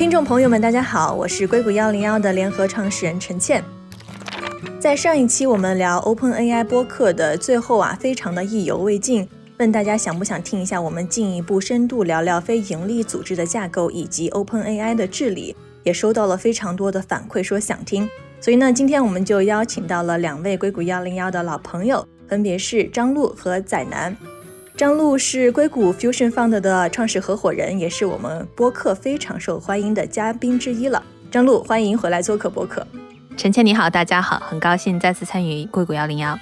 听众朋友们，大家好，我是硅谷幺零幺的联合创始人陈倩。在上一期我们聊 Open AI 播客的最后啊，非常的意犹未尽，问大家想不想听一下我们进一步深度聊聊非盈利组织的架构以及 Open AI 的治理，也收到了非常多的反馈说想听，所以呢，今天我们就邀请到了两位硅谷幺零幺的老朋友，分别是张璐和载南。张璐是硅谷 Fusion Fund 的创始合伙人，也是我们播客非常受欢迎的嘉宾之一了。张璐，欢迎回来做客播客。陈倩你好，大家好，很高兴再次参与硅谷幺零幺。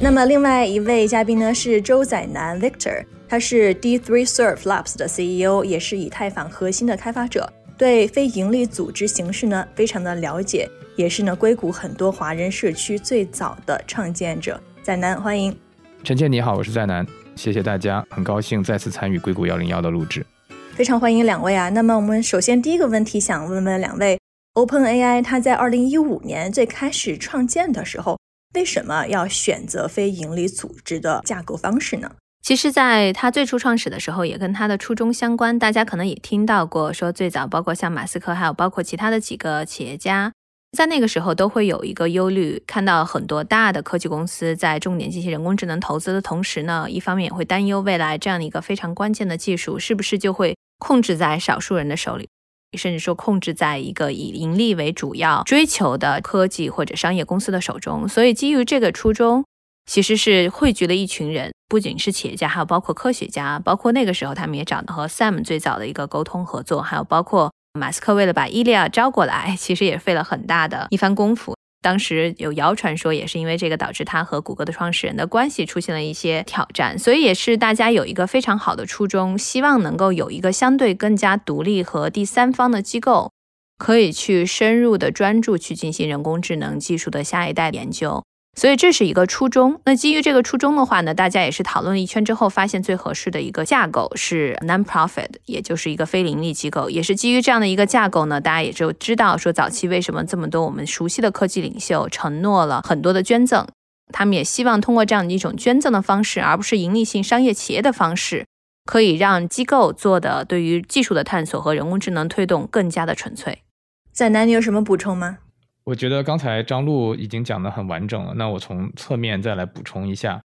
那么另外一位嘉宾呢是周载南 Victor，他是 D3 Surf Labs 的 CEO，也是以太坊核心的开发者，对非盈利组织形式呢非常的了解，也是呢硅谷很多华人社区最早的创建者。载南，欢迎。陈倩你好，我是载南。谢谢大家，很高兴再次参与硅谷幺零幺的录制，非常欢迎两位啊。那么我们首先第一个问题想问问两位，Open AI 它在二零一五年最开始创建的时候，为什么要选择非盈利组织的架构方式呢？其实，在它最初创始的时候，也跟它的初衷相关。大家可能也听到过，说最早包括像马斯克，还有包括其他的几个企业家。在那个时候，都会有一个忧虑，看到很多大的科技公司在重点进行人工智能投资的同时呢，一方面也会担忧未来这样的一个非常关键的技术是不是就会控制在少数人的手里，甚至说控制在一个以盈利为主要追求的科技或者商业公司的手中。所以，基于这个初衷，其实是汇聚了一群人，不仅是企业家，还有包括科学家，包括那个时候他们也找到和 Sam 最早的一个沟通合作，还有包括。马斯克为了把伊利亚招过来，其实也费了很大的一番功夫。当时有谣传说，也是因为这个导致他和谷歌的创始人的关系出现了一些挑战。所以也是大家有一个非常好的初衷，希望能够有一个相对更加独立和第三方的机构，可以去深入的专注去进行人工智能技术的下一代研究。所以这是一个初衷。那基于这个初衷的话呢，大家也是讨论了一圈之后，发现最合适的一个架构是 non-profit，也就是一个非盈利机构。也是基于这样的一个架构呢，大家也就知道说，早期为什么这么多我们熟悉的科技领袖承诺了很多的捐赠，他们也希望通过这样的一种捐赠的方式，而不是盈利性商业企业的方式，可以让机构做的对于技术的探索和人工智能推动更加的纯粹。在南，你有什么补充吗？我觉得刚才张璐已经讲得很完整了，那我从侧面再来补充一下，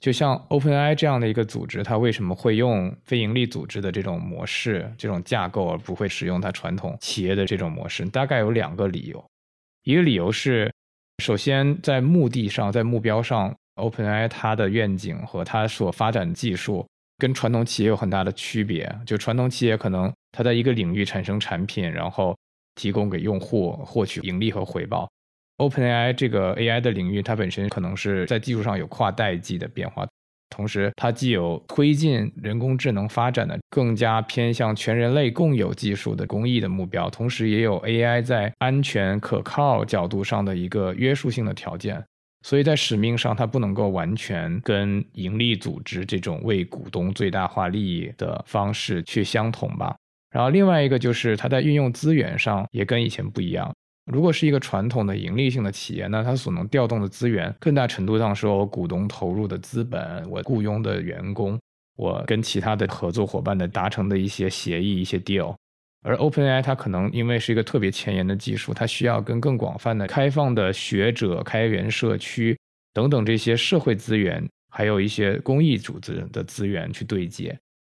就像 OpenAI 这样的一个组织，它为什么会用非盈利组织的这种模式、这种架构，而不会使用它传统企业的这种模式？大概有两个理由。一个理由是，首先在目的上、在目标上，OpenAI 它的愿景和它所发展的技术跟传统企业有很大的区别。就传统企业可能它在一个领域产生产品，然后提供给用户获取盈利和回报。OpenAI 这个 AI 的领域，它本身可能是在技术上有跨代际的变化，同时它既有推进人工智能发展的更加偏向全人类共有技术的公益的目标，同时也有 AI 在安全可靠角度上的一个约束性的条件。所以在使命上，它不能够完全跟盈利组织这种为股东最大化利益的方式去相同吧。然后另外一个就是它在运用资源上也跟以前不一样。如果是一个传统的盈利性的企业，那它所能调动的资源更大程度上是我股东投入的资本，我雇佣的员工，我跟其他的合作伙伴的达成的一些协议、一些 deal。而 OpenAI 它可能因为是一个特别前沿的技术，它需要跟更广泛的开放的学者、开源社区等等这些社会资源，还有一些公益组织的资源去对接。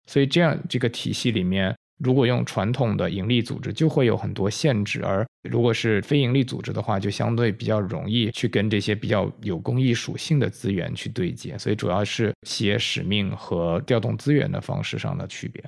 所以这样这个体系里面。如果用传统的盈利组织，就会有很多限制；而如果是非盈利组织的话，就相对比较容易去跟这些比较有公益属性的资源去对接。所以主要是企业使命和调动资源的方式上的区别。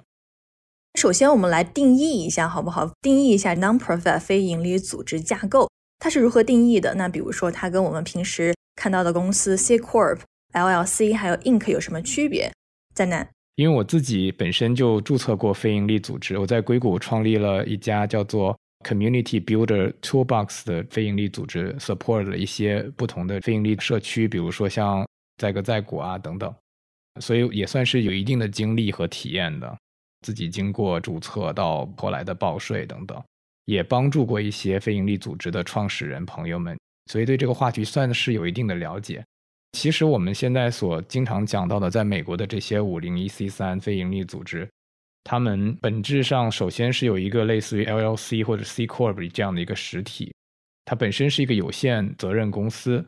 首先，我们来定义一下好不好？定义一下 non-profit 非盈利组织架构，它是如何定义的？那比如说，它跟我们平时看到的公司 C Corp、LLC 还有 Inc 有什么区别？在哪？因为我自己本身就注册过非营利组织，我在硅谷创立了一家叫做 Community Builder Toolbox 的非营利组织，support 了一些不同的非营利社区，比如说像在个在谷啊等等，所以也算是有一定的经历和体验的。自己经过注册到后来的报税等等，也帮助过一些非营利组织的创始人朋友们，所以对这个话题算是有一定的了解。其实我们现在所经常讲到的，在美国的这些五零一 C 三非盈利组织，他们本质上首先是有一个类似于 LLC 或者 C Corp 这样的一个实体，它本身是一个有限责任公司。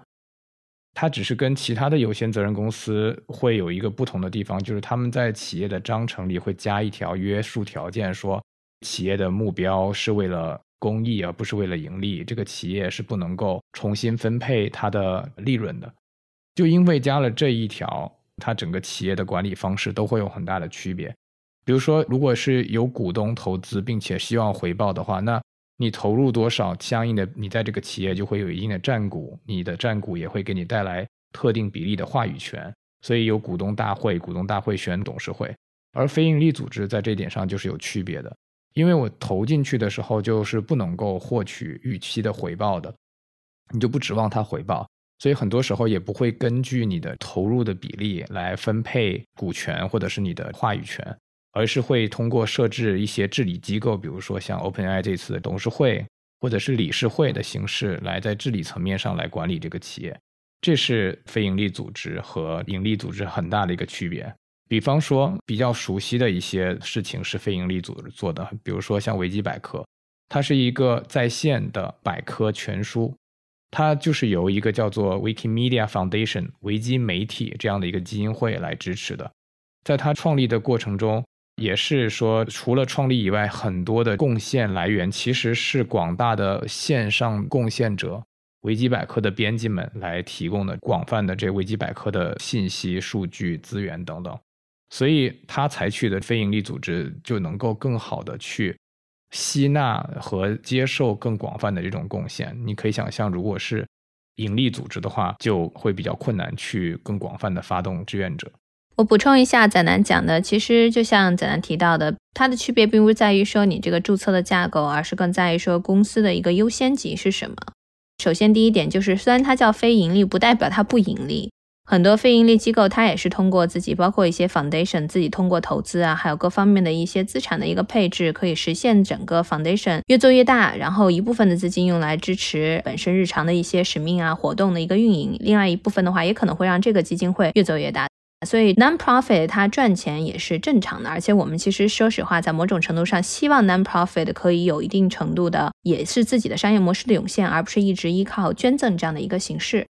它只是跟其他的有限责任公司会有一个不同的地方，就是他们在企业的章程里会加一条约束条件，说企业的目标是为了公益，而不是为了盈利。这个企业是不能够重新分配它的利润的。就因为加了这一条，它整个企业的管理方式都会有很大的区别。比如说，如果是有股东投资并且希望回报的话，那你投入多少，相应的你在这个企业就会有一定的占股，你的占股也会给你带来特定比例的话语权，所以有股东大会，股东大会选董事会。而非营利组织在这点上就是有区别的，因为我投进去的时候就是不能够获取预期的回报的，你就不指望它回报，所以很多时候也不会根据你的投入的比例来分配股权或者是你的话语权。而是会通过设置一些治理机构，比如说像 OpenAI 这次的董事会或者是理事会的形式，来在治理层面上来管理这个企业。这是非营利组织和盈利组织很大的一个区别。比方说，比较熟悉的一些事情是非营利组织做的，比如说像维基百科，它是一个在线的百科全书，它就是由一个叫做 Wikimedia Foundation 维基媒体这样的一个基金会来支持的。在它创立的过程中，也是说，除了创立以外，很多的贡献来源其实是广大的线上贡献者、维基百科的编辑们来提供的广泛的这维基百科的信息、数据、资源等等。所以，他采取的非营利组织就能够更好的去吸纳和接受更广泛的这种贡献。你可以想象，如果是盈利组织的话，就会比较困难去更广泛的发动志愿者。我补充一下，仔南讲的，其实就像仔南提到的，它的区别并不在于说你这个注册的架构，而是更在于说公司的一个优先级是什么。首先，第一点就是，虽然它叫非盈利，不代表它不盈利。很多非盈利机构，它也是通过自己，包括一些 foundation，自己通过投资啊，还有各方面的一些资产的一个配置，可以实现整个 foundation 越做越大。然后一部分的资金用来支持本身日常的一些使命啊活动的一个运营，另外一部分的话，也可能会让这个基金会越做越大。所以，non-profit 它赚钱也是正常的，而且我们其实说实话，在某种程度上，希望 non-profit 可以有一定程度的，也是自己的商业模式的涌现，而不是一直依靠捐赠这样的一个形式。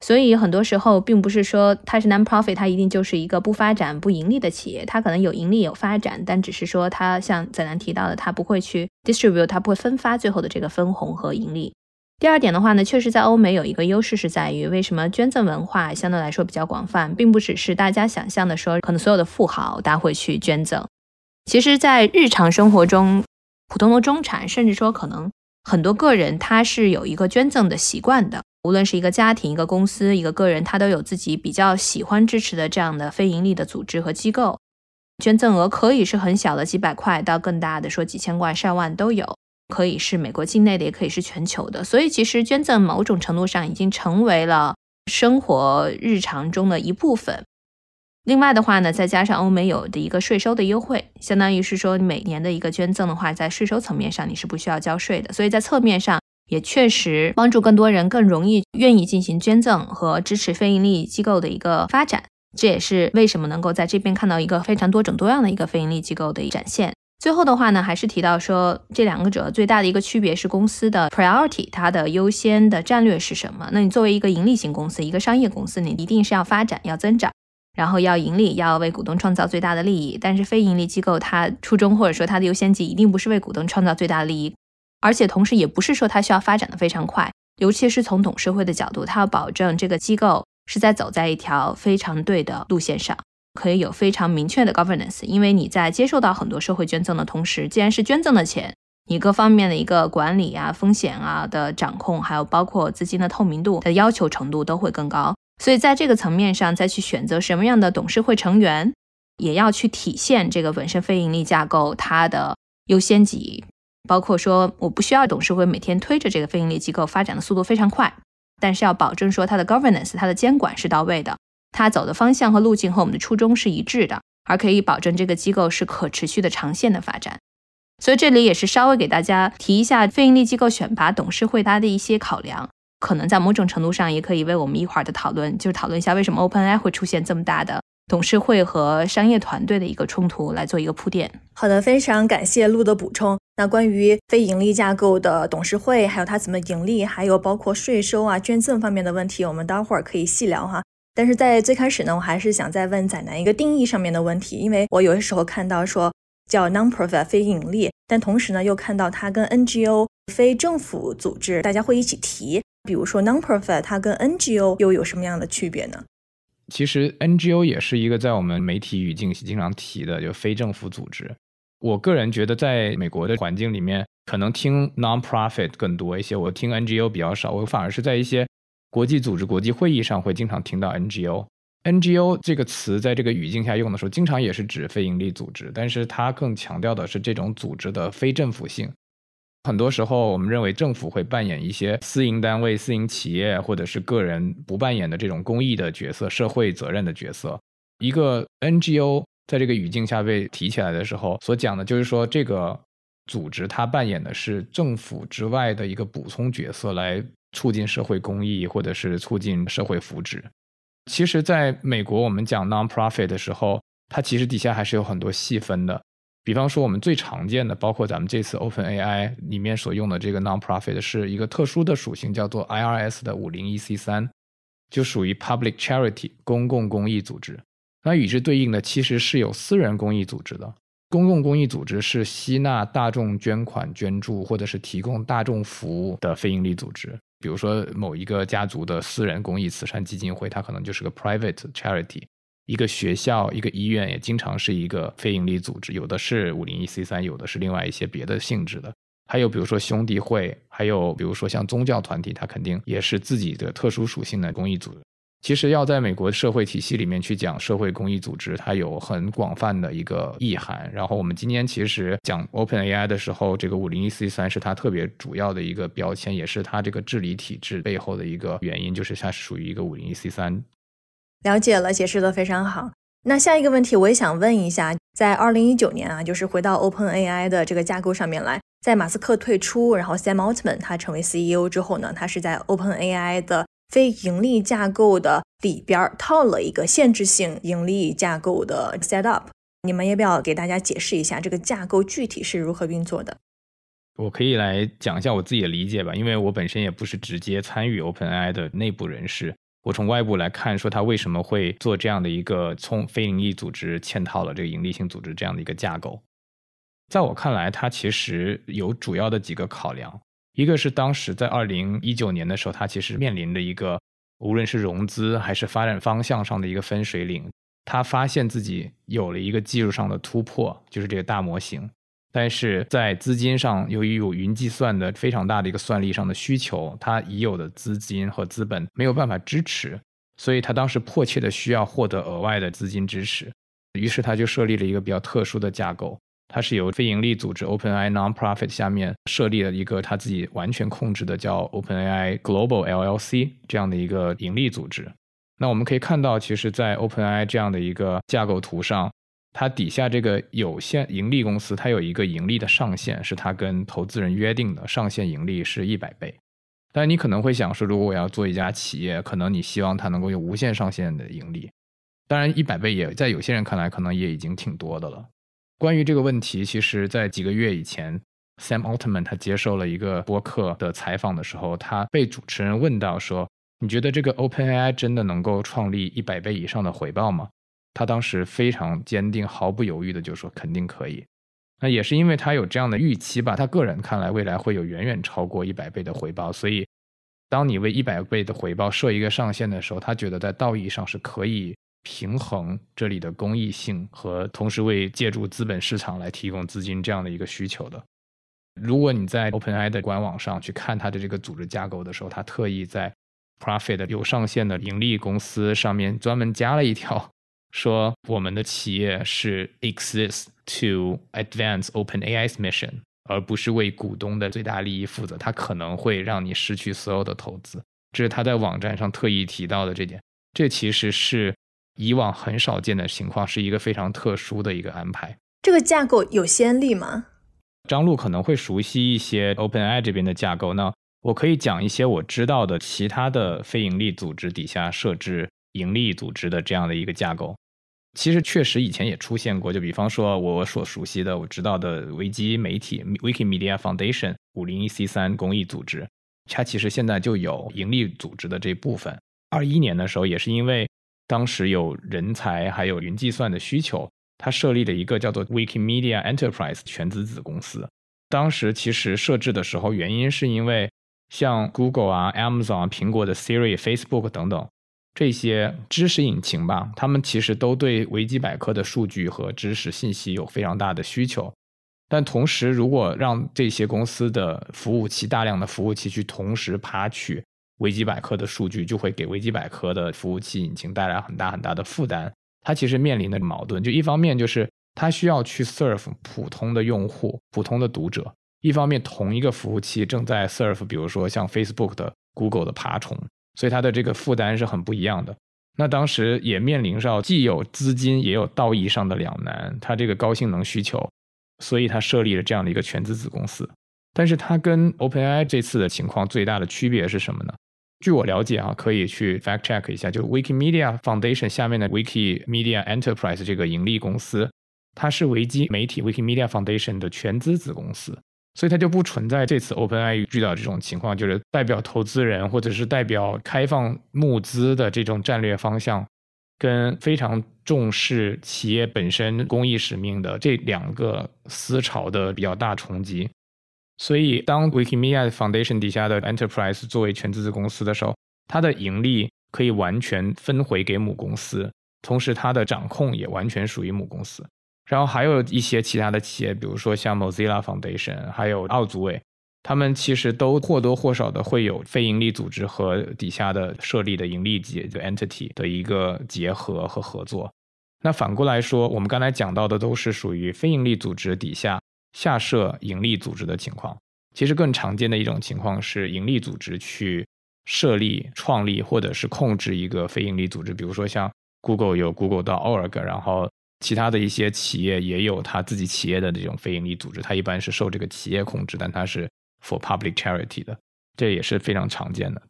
所以很多时候，并不是说它是 non-profit，它一定就是一个不发展、不盈利的企业，它可能有盈利、有发展，但只是说它像在南提到的，它不会去 distribute，它不会分发最后的这个分红和盈利。第二点的话呢，确实在欧美有一个优势是在于，为什么捐赠文化相对来说比较广泛，并不只是大家想象的说，可能所有的富豪大家会去捐赠。其实，在日常生活中，普通的中产，甚至说可能很多个人，他是有一个捐赠的习惯的。无论是一个家庭、一个公司、一个个人，他都有自己比较喜欢支持的这样的非盈利的组织和机构。捐赠额可以是很小的几百块，到更大的说几千万、上万都有。可以是美国境内的，也可以是全球的，所以其实捐赠某种程度上已经成为了生活日常中的一部分。另外的话呢，再加上欧美有的一个税收的优惠，相当于是说每年的一个捐赠的话，在税收层面上你是不需要交税的，所以在侧面上也确实帮助更多人更容易愿意进行捐赠和支持非盈利机构的一个发展。这也是为什么能够在这边看到一个非常多种多样的一个非盈利机构的展现。最后的话呢，还是提到说，这两个者最大的一个区别是公司的 priority，它的优先的战略是什么？那你作为一个盈利型公司，一个商业公司，你一定是要发展、要增长，然后要盈利，要为股东创造最大的利益。但是非盈利机构，它初衷或者说它的优先级一定不是为股东创造最大的利益，而且同时也不是说它需要发展的非常快，尤其是从董事会的角度，它要保证这个机构是在走在一条非常对的路线上。可以有非常明确的 governance，因为你在接受到很多社会捐赠的同时，既然是捐赠的钱，你各方面的一个管理啊、风险啊的掌控，还有包括资金的透明度的要求程度都会更高。所以在这个层面上，再去选择什么样的董事会成员，也要去体现这个本身非盈利架构它的优先级，包括说我不需要董事会每天推着这个非盈利机构发展的速度非常快，但是要保证说它的 governance、它的监管是到位的。它走的方向和路径和我们的初衷是一致的，而可以保证这个机构是可持续的长线的发展。所以这里也是稍微给大家提一下非盈利机构选拔董事会它的一些考量，可能在某种程度上也可以为我们一会儿的讨论，就是讨论一下为什么 OpenAI 会出现这么大的董事会和商业团队的一个冲突来做一个铺垫。好的，非常感谢陆的补充。那关于非盈利架构的董事会，还有它怎么盈利，还有包括税收啊、捐赠方面的问题，我们待会儿可以细聊哈。但是在最开始呢，我还是想再问仔南一个定义上面的问题，因为我有些时候看到说叫 non-profit 非盈利，但同时呢又看到它跟 NGO 非政府组织大家会一起提，比如说 non-profit 它跟 NGO 又有什么样的区别呢？其实 NGO 也是一个在我们媒体语境经常提的，就非政府组织。我个人觉得，在美国的环境里面，可能听 nonprofit 更多一些，我听 NGO 比较少。我反而是在一些国际组织、国际会议上会经常听到 NGO。NGO 这个词在这个语境下用的时候，经常也是指非营利组织，但是它更强调的是这种组织的非政府性。很多时候，我们认为政府会扮演一些私营单位、私营企业或者是个人不扮演的这种公益的角色、社会责任的角色。一个 NGO 在这个语境下被提起来的时候，所讲的就是说，这个组织它扮演的是政府之外的一个补充角色，来促进社会公益或者是促进社会福祉。其实，在美国，我们讲 non-profit 的时候，它其实底下还是有很多细分的。比方说，我们最常见的，包括咱们这次 Open AI 里面所用的这个 non-profit，是一个特殊的属性，叫做 IRS 的五零一 C 三，就属于 public charity 公共公益组织。那与之对应的，其实是有私人公益组织的。公共公益组织是吸纳大众捐款捐助，或者是提供大众服务的非营利组织。比如说，某一个家族的私人公益慈善基金会，它可能就是个 private charity。一个学校、一个医院也经常是一个非营利组织，有的是五零一 C 三，有的是另外一些别的性质的。还有比如说兄弟会，还有比如说像宗教团体，它肯定也是自己的特殊属性的公益组织。其实要在美国社会体系里面去讲社会公益组织，它有很广泛的一个意涵。然后我们今天其实讲 Open AI 的时候，这个五零一 C 三是它特别主要的一个标签，也是它这个治理体制背后的一个原因，就是它是属于一个五零一 C 三。了解了，解释的非常好。那下一个问题，我也想问一下，在二零一九年啊，就是回到 Open AI 的这个架构上面来，在马斯克退出，然后 Sam Altman 他成为 CEO 之后呢，他是在 Open AI 的非盈利架构的里边套了一个限制性盈利架构的 setup。你们要不要给大家解释一下这个架构具体是如何运作的？我可以来讲一下我自己的理解吧，因为我本身也不是直接参与 Open AI 的内部人士。我从外部来看，说他为什么会做这样的一个从非盈利组织嵌套了这个盈利性组织这样的一个架构，在我看来，它其实有主要的几个考量。一个是当时在二零一九年的时候，它其实面临着一个无论是融资还是发展方向上的一个分水岭，他发现自己有了一个技术上的突破，就是这个大模型。但是在资金上，由于有云计算的非常大的一个算力上的需求，他已有的资金和资本没有办法支持，所以他当时迫切的需要获得额外的资金支持，于是他就设立了一个比较特殊的架构，它是由非盈利组织 OpenAI Nonprofit 下面设立了一个它自己完全控制的叫 OpenAI Global LLC 这样的一个盈利组织。那我们可以看到，其实，在 OpenAI 这样的一个架构图上。它底下这个有限盈利公司，它有一个盈利的上限，是它跟投资人约定的上限盈利是一百倍。但你可能会想说，如果我要做一家企业，可能你希望它能够有无限上限的盈利。当然，一百倍也在有些人看来，可能也已经挺多的了。关于这个问题，其实在几个月以前，Sam Altman 他接受了一个播客的采访的时候，他被主持人问到说：“你觉得这个 OpenAI 真的能够创立一百倍以上的回报吗？”他当时非常坚定、毫不犹豫的就说肯定可以。那也是因为他有这样的预期吧，他个人看来未来会有远远超过一百倍的回报，所以当你为一百倍的回报设一个上限的时候，他觉得在道义上是可以平衡这里的公益性和同时为借助资本市场来提供资金这样的一个需求的。如果你在 OpenAI 的官网上去看它的这个组织架构的时候，它特意在 Profit 有上限的盈利公司上面专门加了一条。说我们的企业是 exist to advance Open AI's mission，而不是为股东的最大利益负责。它可能会让你失去所有的投资，这是他在网站上特意提到的这点。这其实是以往很少见的情况，是一个非常特殊的一个安排。这个架构有先例吗？张璐可能会熟悉一些 OpenAI 这边的架构，那我可以讲一些我知道的其他的非盈利组织底下设置盈利组织的这样的一个架构。其实确实以前也出现过，就比方说我所熟悉的、我知道的维基媒体 Wikimedia Foundation 五零一 C 三公益组织，它其实现在就有盈利组织的这部分。二一年的时候，也是因为当时有人才还有云计算的需求，它设立了一个叫做 Wikimedia Enterprise 全资子公司。当时其实设置的时候，原因是因为像 Google 啊、Amazon、苹果的 Siri、Facebook 等等这些知识引擎吧，他们其实都对维基百科的数据和知识信息有非常大的需求。但同时，如果让这些公司的服务器大量的服务器去同时爬取维基百科的数据，就会给维基百科的服务器引擎带来很大很大的负担。它其实面临的矛盾，就一方面就是它需要去 serve 普通的用户、普通的读者；一方面，同一个服务器正在 serve，比如说像 Facebook 的、Google 的爬虫，所以它的这个负担是很不一样的。那当时也面临着既有资金也有道义上的两难，它这个高性能需求，所以它设立了这样的一个全资子公司。但是它跟 OpenAI 这次的情况最大的区别是什么呢？据我了解啊，可以去 fact check 一下，就是 Wikimedia Foundation 下面的 Wikimedia Enterprise 这个盈利公司，它是维基媒体 Wikimedia Foundation 的全资子公司，所以它就不存在这次 OpenAI 遇到这种情况，就是代表投资人或者是代表开放募资的这种战略方向，跟非常重视企业本身公益使命的这两个思潮的比较大冲击。所以，当 Wikimedia Foundation 底下的 Enterprise 作为全资子公司的时候，它的盈利可以完全分回给母公司，同时它的掌控也完全属于母公司。然后还有一些其他的企业，比如说像 Mozilla Foundation，还有奥组委，他们其实都或多或少的会有非盈利组织和底下的设立的盈利级的 entity 的一个结合和合作。那反过来说，我们刚才讲到的都是属于非盈利组织底下。下设盈利组织的情况，其实更常见的一种情况是盈利组织去设立、创立或者是控制一个非盈利组织。比如说像 Google 有 Google 到 org，然后其他的一些企业也有他自己企业的这种非盈利组织，它一般是受这个企业控制，但它是 for public charity 的，这也是非常常见的。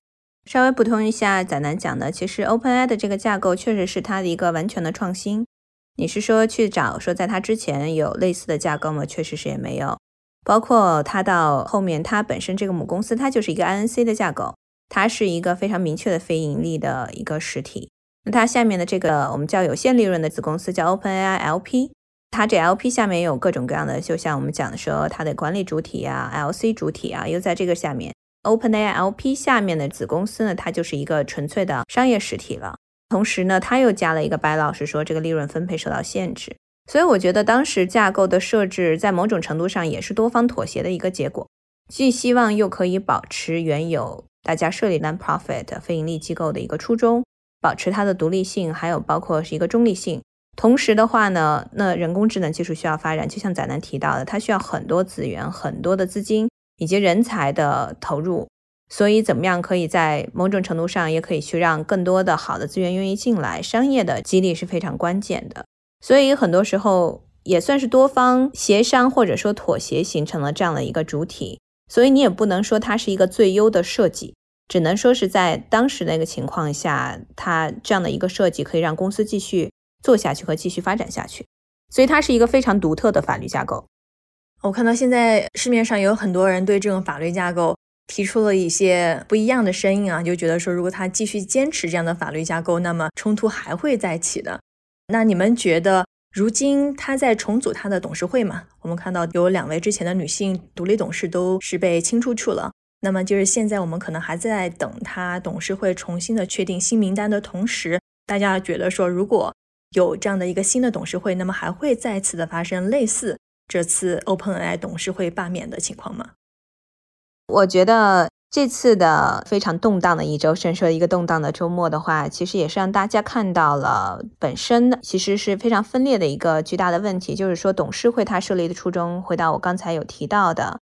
稍微补充一下，仔南讲的，其实 OpenAI 的这个架构确实是它的一个完全的创新。你是说去找说在它之前有类似的架构吗？确实是也没有，包括它到后面，它本身这个母公司它就是一个 INC 的架构，它是一个非常明确的非盈利的一个实体。那它下面的这个我们叫有限利润的子公司叫 OpenAI LP，它这 LP 下面有各种各样的，就像我们讲的说它的管理主体啊、LC 主体啊，又在这个下面 OpenAI LP 下面的子公司呢，它就是一个纯粹的商业实体了。同时呢，他又加了一个白老师说这个利润分配受到限制，所以我觉得当时架构的设置在某种程度上也是多方妥协的一个结果，既希望又可以保持原有大家设立 non-profit 非盈利机构的一个初衷，保持它的独立性，还有包括是一个中立性。同时的话呢，那人工智能技术需要发展，就像仔南提到的，它需要很多资源、很多的资金以及人才的投入。所以，怎么样可以在某种程度上，也可以去让更多的好的资源愿意进来？商业的激励是非常关键的。所以，很多时候也算是多方协商或者说妥协，形成了这样的一个主体。所以，你也不能说它是一个最优的设计，只能说是在当时那个情况下，它这样的一个设计可以让公司继续做下去和继续发展下去。所以，它是一个非常独特的法律架构。我看到现在市面上有很多人对这种法律架构。提出了一些不一样的声音啊，就觉得说，如果他继续坚持这样的法律架构，那么冲突还会再起的。那你们觉得，如今他在重组他的董事会嘛？我们看到有两位之前的女性独立董事都是被清出去了。那么就是现在我们可能还在等他董事会重新的确定新名单的同时，大家觉得说，如果有这样的一个新的董事会，那么还会再次的发生类似这次 OpenAI 董事会罢免的情况吗？我觉得这次的非常动荡的一周，甚至说一个动荡的周末的话，其实也是让大家看到了本身其实是非常分裂的一个巨大的问题。就是说，董事会它设立的初衷，回到我刚才有提到的，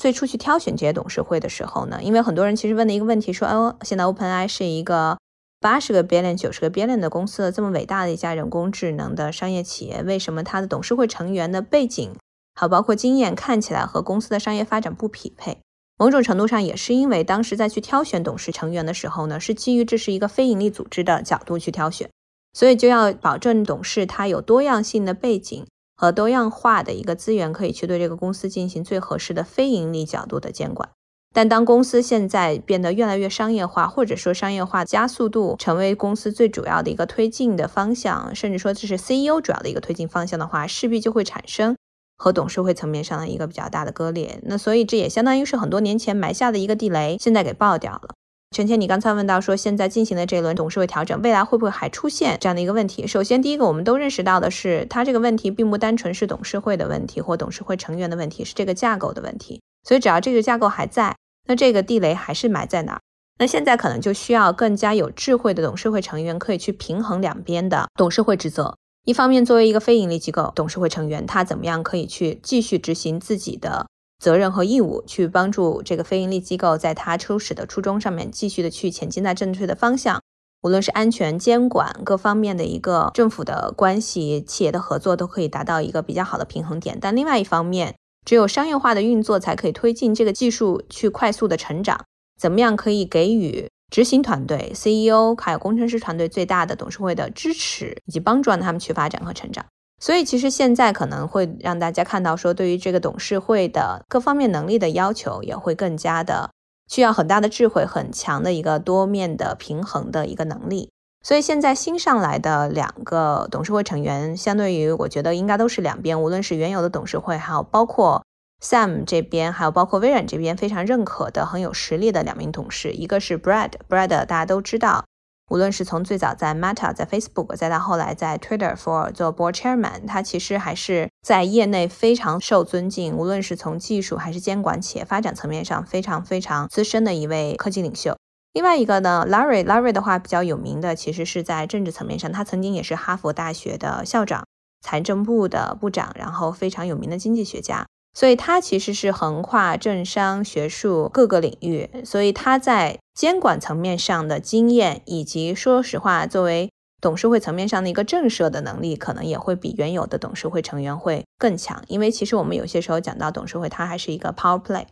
最初去挑选这些董事会的时候呢，因为很多人其实问的一个问题说，哦，现在 OpenAI 是一个八十个 billion、九十个 billion 的公司，这么伟大的一家人工智能的商业企业，为什么它的董事会成员的背景，好包括经验，看起来和公司的商业发展不匹配？某种程度上也是因为当时在去挑选董事成员的时候呢，是基于这是一个非盈利组织的角度去挑选，所以就要保证董事他有多样性的背景和多样化的一个资源，可以去对这个公司进行最合适的非盈利角度的监管。但当公司现在变得越来越商业化，或者说商业化加速度成为公司最主要的一个推进的方向，甚至说这是 CEO 主要的一个推进方向的话，势必就会产生和董事会层面上的一个比较大的割裂。那所以这也相当于是很多年前埋下的一个地雷，现在给爆掉了。陈倩，你刚才问到说现在进行的这一轮董事会调整，未来会不会还出现这样的一个问题？首先，第一个我们都认识到的是，它这个问题并不单纯是董事会的问题或董事会成员的问题，是这个架构的问题。所以只要这个架构还在。那这个地雷还是埋在哪儿？那现在可能就需要更加有智慧的董事会成员，可以去平衡两边的董事会职责。一方面，作为一个非盈利机构，董事会成员他怎么样可以去继续执行自己的责任和义务，去帮助这个非盈利机构在他初始的初衷上面继续的去前进在正确的方向，无论是安全监管各方面的一个政府的关系、企业的合作，都可以达到一个比较好的平衡点。但另外一方面，只有商业化的运作，才可以推进这个技术去快速的成长。怎么样可以给予执行团队、CEO 还有工程师团队最大的董事会的支持，以及帮助让他们去发展和成长？所以，其实现在可能会让大家看到，说对于这个董事会的各方面能力的要求，也会更加的需要很大的智慧、很强的一个多面的平衡的一个能力。所以现在新上来的两个董事会成员，相对于我觉得应该都是两边，无论是原有的董事会，还有包括 Sam 这边，还有包括微软这边非常认可的很有实力的两名董事，一个是 Brad，Brad 大家都知道，无论是从最早在 Meta、在 Facebook，再到后来在 Twitter for 做 Board Chairman，他其实还是在业内非常受尊敬，无论是从技术还是监管企业发展层面上非常非常资深的一位科技领袖。另外一个呢，Larry，Larry 的话比较有名的，其实是在政治层面上，他曾经也是哈佛大学的校长、财政部的部长，然后非常有名的经济学家，所以他其实是横跨政商学术各个领域，所以他在监管层面上的经验，以及说实话，作为董事会层面上的一个震慑的能力，可能也会比原有的董事会成员会更强，因为其实我们有些时候讲到董事会，它还是一个 power play。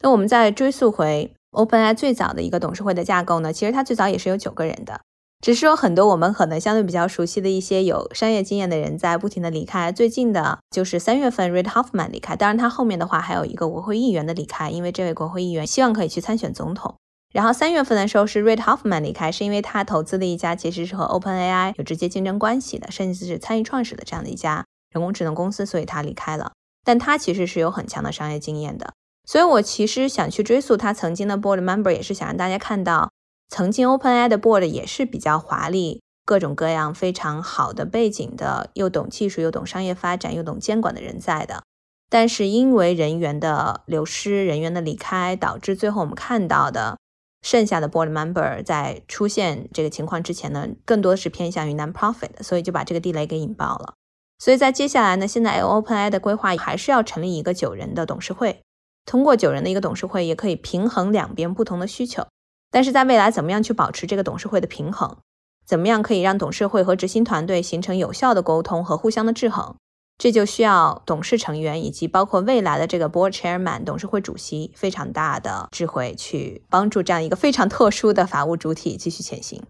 那我们再追溯回。OpenAI 最早的一个董事会的架构呢，其实它最早也是有九个人的，只是说很多我们可能相对比较熟悉的一些有商业经验的人在不停的离开。最近的就是三月份，Red Hoffman 离开，当然他后面的话还有一个国会议员的离开，因为这位国会议员希望可以去参选总统。然后三月份的时候是 Red Hoffman 离开，是因为他投资的一家其实是和 OpenAI 有直接竞争关系的，甚至是参与创始的这样的一家人工智能公司，所以他离开了。但他其实是有很强的商业经验的。所以，我其实想去追溯他曾经的 board member，也是想让大家看到，曾经 OpenAI 的 board 也是比较华丽、各种各样非常好的背景的，又懂技术、又懂商业发展、又懂监管的人在的。但是因为人员的流失、人员的离开，导致最后我们看到的剩下的 board member 在出现这个情况之前呢，更多的是偏向于 non-profit，所以就把这个地雷给引爆了。所以在接下来呢，现在 OpenAI 的规划还是要成立一个九人的董事会。通过九人的一个董事会，也可以平衡两边不同的需求。但是在未来，怎么样去保持这个董事会的平衡？怎么样可以让董事会和执行团队形成有效的沟通和互相的制衡？这就需要董事成员以及包括未来的这个 board chairman 董事会主席非常大的智慧去帮助这样一个非常特殊的法务主体继续前行。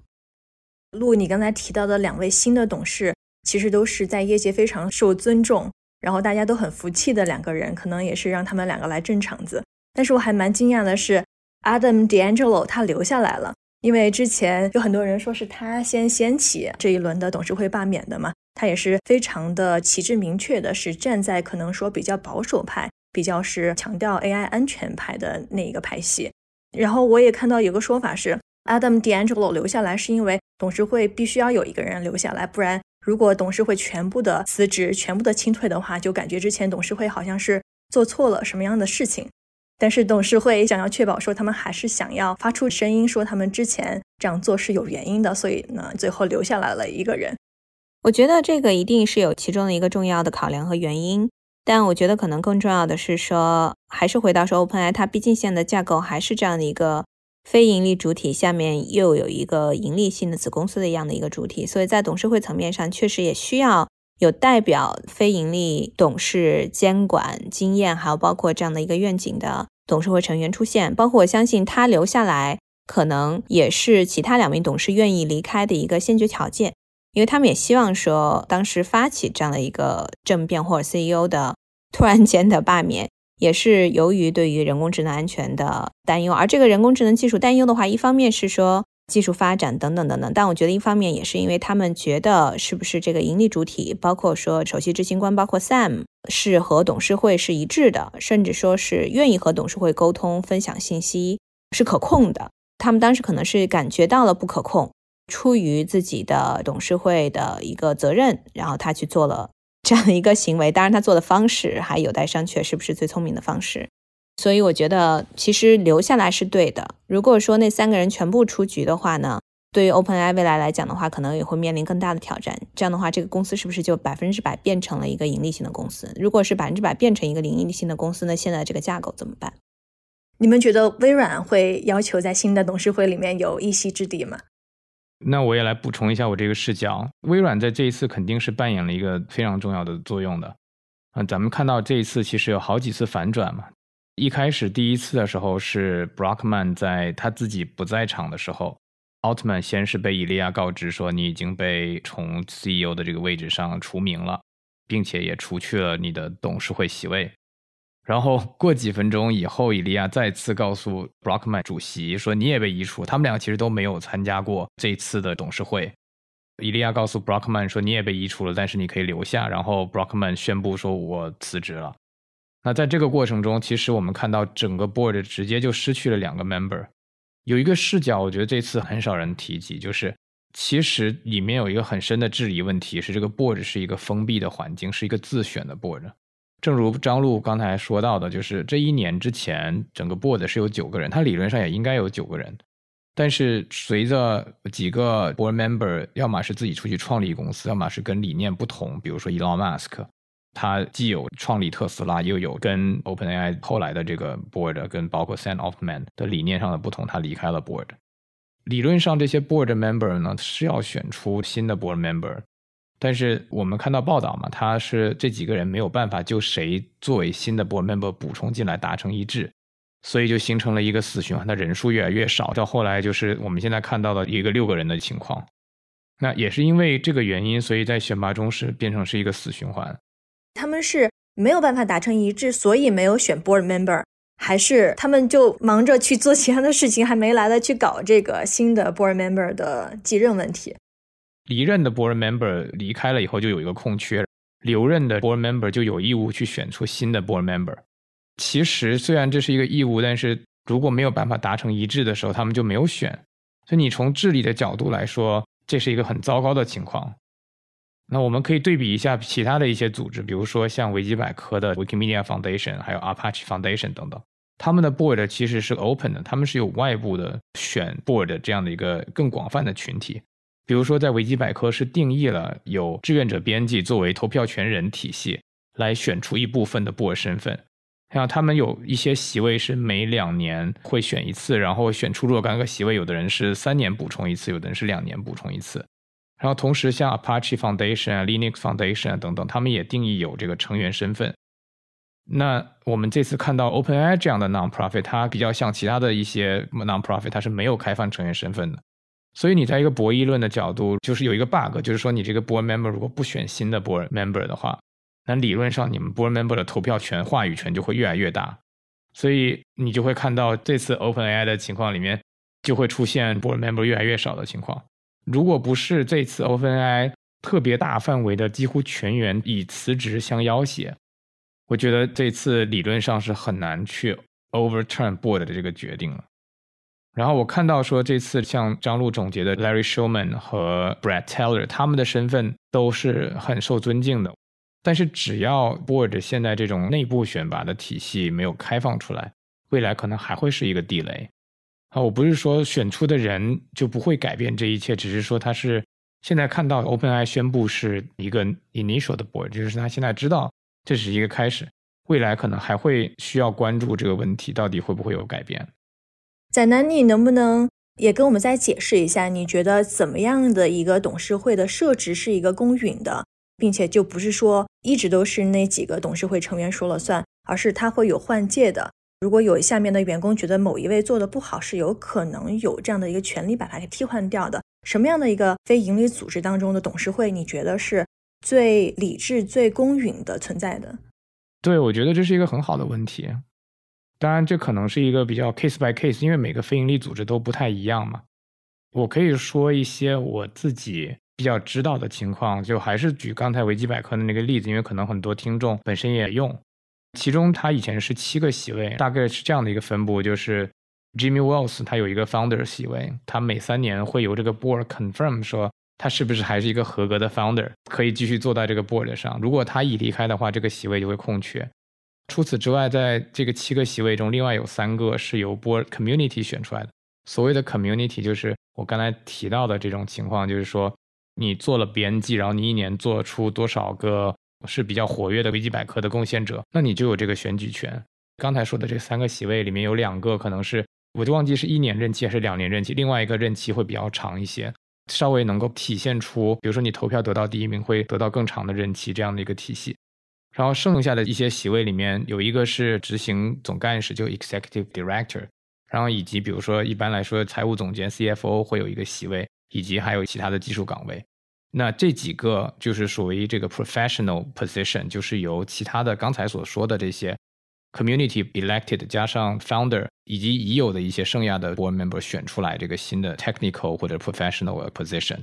陆，你刚才提到的两位新的董事，其实都是在业界非常受尊重。然后大家都很服气的两个人，可能也是让他们两个来镇场子。但是我还蛮惊讶的是，Adam D'Angelo 他留下来了，因为之前有很多人说是他先掀起这一轮的董事会罢免的嘛。他也是非常的旗帜明确的，是站在可能说比较保守派、比较是强调 AI 安全派的那一个派系。然后我也看到有个说法是，Adam D'Angelo 留下来是因为董事会必须要有一个人留下来，不然。如果董事会全部的辞职、全部的清退的话，就感觉之前董事会好像是做错了什么样的事情。但是董事会想要确保说他们还是想要发出声音，说他们之前这样做是有原因的，所以呢，最后留下来了一个人。我觉得这个一定是有其中的一个重要的考量和原因，但我觉得可能更重要的是说，还是回到说 OpenAI，它毕竟现在的架构还是这样的一个。非盈利主体下面又有一个盈利性的子公司的一样的一个主体，所以在董事会层面上确实也需要有代表非盈利董事监管经验，还有包括这样的一个愿景的董事会成员出现。包括我相信他留下来，可能也是其他两名董事愿意离开的一个先决条件。因为他们也希望说，当时发起这样的一个政变或者 CEO 的突然间的罢免，也是由于对于人工智能安全的担忧。而这个人工智能技术担忧的话，一方面是说技术发展等等等等，但我觉得一方面也是因为他们觉得是不是这个盈利主体，包括说首席执行官，包括 Sam 是和董事会是一致的，甚至说是愿意和董事会沟通、分享信息，是可控的。他们当时可能是感觉到了不可控。出于自己的董事会的一个责任，然后他去做了这样一个行为。当然，他做的方式还有待商榷，是不是最聪明的方式？所以，我觉得其实留下来是对的。如果说那三个人全部出局的话呢，对于 OpenAI 未来来讲的话，可能也会面临更大的挑战。这样的话，这个公司是不是就百分之百变成了一个盈利性的公司？如果是百分之百变成一个盈利性的公司，那现在这个架构怎么办？你们觉得微软会要求在新的董事会里面有一席之地吗？那我也来补充一下我这个视角。微软在这一次肯定是扮演了一个非常重要的作用的。嗯，咱们看到这一次其实有好几次反转嘛。一开始第一次的时候是 Brockman 在他自己不在场的时候奥特曼先是被伊利亚告知说你已经被从 CEO 的这个位置上除名了，并且也除去了你的董事会席位。然后过几分钟以后，伊利亚再次告诉 Brockman 主席说：“你也被移除。”他们两个其实都没有参加过这次的董事会。伊利亚告诉 Brockman 说：“你也被移除了，但是你可以留下。”然后 Brockman 宣布说：“我辞职了。”那在这个过程中，其实我们看到整个 board 直接就失去了两个 member。有一个视角，我觉得这次很少人提及，就是其实里面有一个很深的质疑问题，是这个 board 是一个封闭的环境，是一个自选的 board。正如张璐刚才说到的，就是这一年之前，整个 board 是有九个人，他理论上也应该有九个人，但是随着几个 board member 要么是自己出去创立公司，要么是跟理念不同，比如说 Elon Musk，他既有创立特斯拉，又有跟 OpenAI 后来的这个 board 跟包括 Sam Altman 的理念上的不同，他离开了 board。理论上这些 board member 呢是要选出新的 board member。但是我们看到报道嘛，他是这几个人没有办法就谁作为新的 board member 补充进来达成一致，所以就形成了一个死循环，他人数越来越少，到后来就是我们现在看到的一个六个人的情况。那也是因为这个原因，所以在选拔中是变成是一个死循环。他们是没有办法达成一致，所以没有选 board member，还是他们就忙着去做其他的事情，还没来得及搞这个新的 board member 的继任问题。离任的 board member 离开了以后，就有一个空缺；留任的 board member 就有义务去选出新的 board member。其实虽然这是一个义务，但是如果没有办法达成一致的时候，他们就没有选。所以你从治理的角度来说，这是一个很糟糕的情况。那我们可以对比一下其他的一些组织，比如说像维基百科的 Wikimedia Foundation，还有 Apache Foundation 等等，他们的 board 其实是 open 的，他们是有外部的选 board 这样的一个更广泛的群体。比如说，在维基百科是定义了有志愿者编辑作为投票权人体系来选出一部分的 board 身份，像他们有一些席位是每两年会选一次，然后选出若干个席位，有的人是三年补充一次，有的人是两年补充一次。然后同时像 Apache Foundation 啊、Linux Foundation 啊等等，他们也定义有这个成员身份。那我们这次看到 OpenAI 这样的 nonprofit，它比较像其他的一些 nonprofit，它是没有开放成员身份的。所以你在一个博弈论的角度，就是有一个 bug，就是说你这个 board member 如果不选新的 board member 的话，那理论上你们 board member 的投票权、话语权就会越来越大。所以你就会看到这次 OpenAI 的情况里面，就会出现 board member 越来越少的情况。如果不是这次 OpenAI 特别大范围的几乎全员以辞职相要挟，我觉得这次理论上是很难去 overturn board 的这个决定了。然后我看到说，这次像张璐总结的 Larry Shulman 和 Brad Teller，他们的身份都是很受尊敬的。但是只要 Board 现在这种内部选拔的体系没有开放出来，未来可能还会是一个地雷。啊，我不是说选出的人就不会改变这一切，只是说他是现在看到 OpenAI 宣布是一个 initial 的 Board，就是他现在知道这是一个开始，未来可能还会需要关注这个问题，到底会不会有改变。在南，你能不能也跟我们再解释一下？你觉得怎么样的一个董事会的设置是一个公允的，并且就不是说一直都是那几个董事会成员说了算，而是它会有换届的？如果有下面的员工觉得某一位做的不好，是有可能有这样的一个权利把他给替换掉的。什么样的一个非营利组织当中的董事会，你觉得是最理智、最公允的存在的？对，我觉得这是一个很好的问题。当然，这可能是一个比较 case by case，因为每个非营利组织都不太一样嘛。我可以说一些我自己比较知道的情况，就还是举刚才维基百科的那个例子，因为可能很多听众本身也用。其中，他以前是七个席位，大概是这样的一个分布，就是 Jimmy Wells 他有一个 founder 席位，他每三年会由这个 board confirm 说他是不是还是一个合格的 founder，可以继续坐在这个 board 上。如果他一离开的话，这个席位就会空缺。除此之外，在这个七个席位中，另外有三个是由 board community 选出来的。所谓的 community 就是我刚才提到的这种情况，就是说你做了编辑，然后你一年做出多少个。是比较活跃的维基百科的贡献者，那你就有这个选举权。刚才说的这三个席位里面有两个可能是，我就忘记是一年任期还是两年任期，另外一个任期会比较长一些，稍微能够体现出，比如说你投票得到第一名会得到更长的任期这样的一个体系。然后剩下的一些席位里面有一个是执行总干事，就 executive director，然后以及比如说一般来说财务总监 CFO 会有一个席位，以及还有其他的技术岗位。那这几个就是属于这个 professional position，就是由其他的刚才所说的这些 community elected 加上 founder 以及已有的一些剩下的 board member 选出来这个新的 technical 或者 professional position。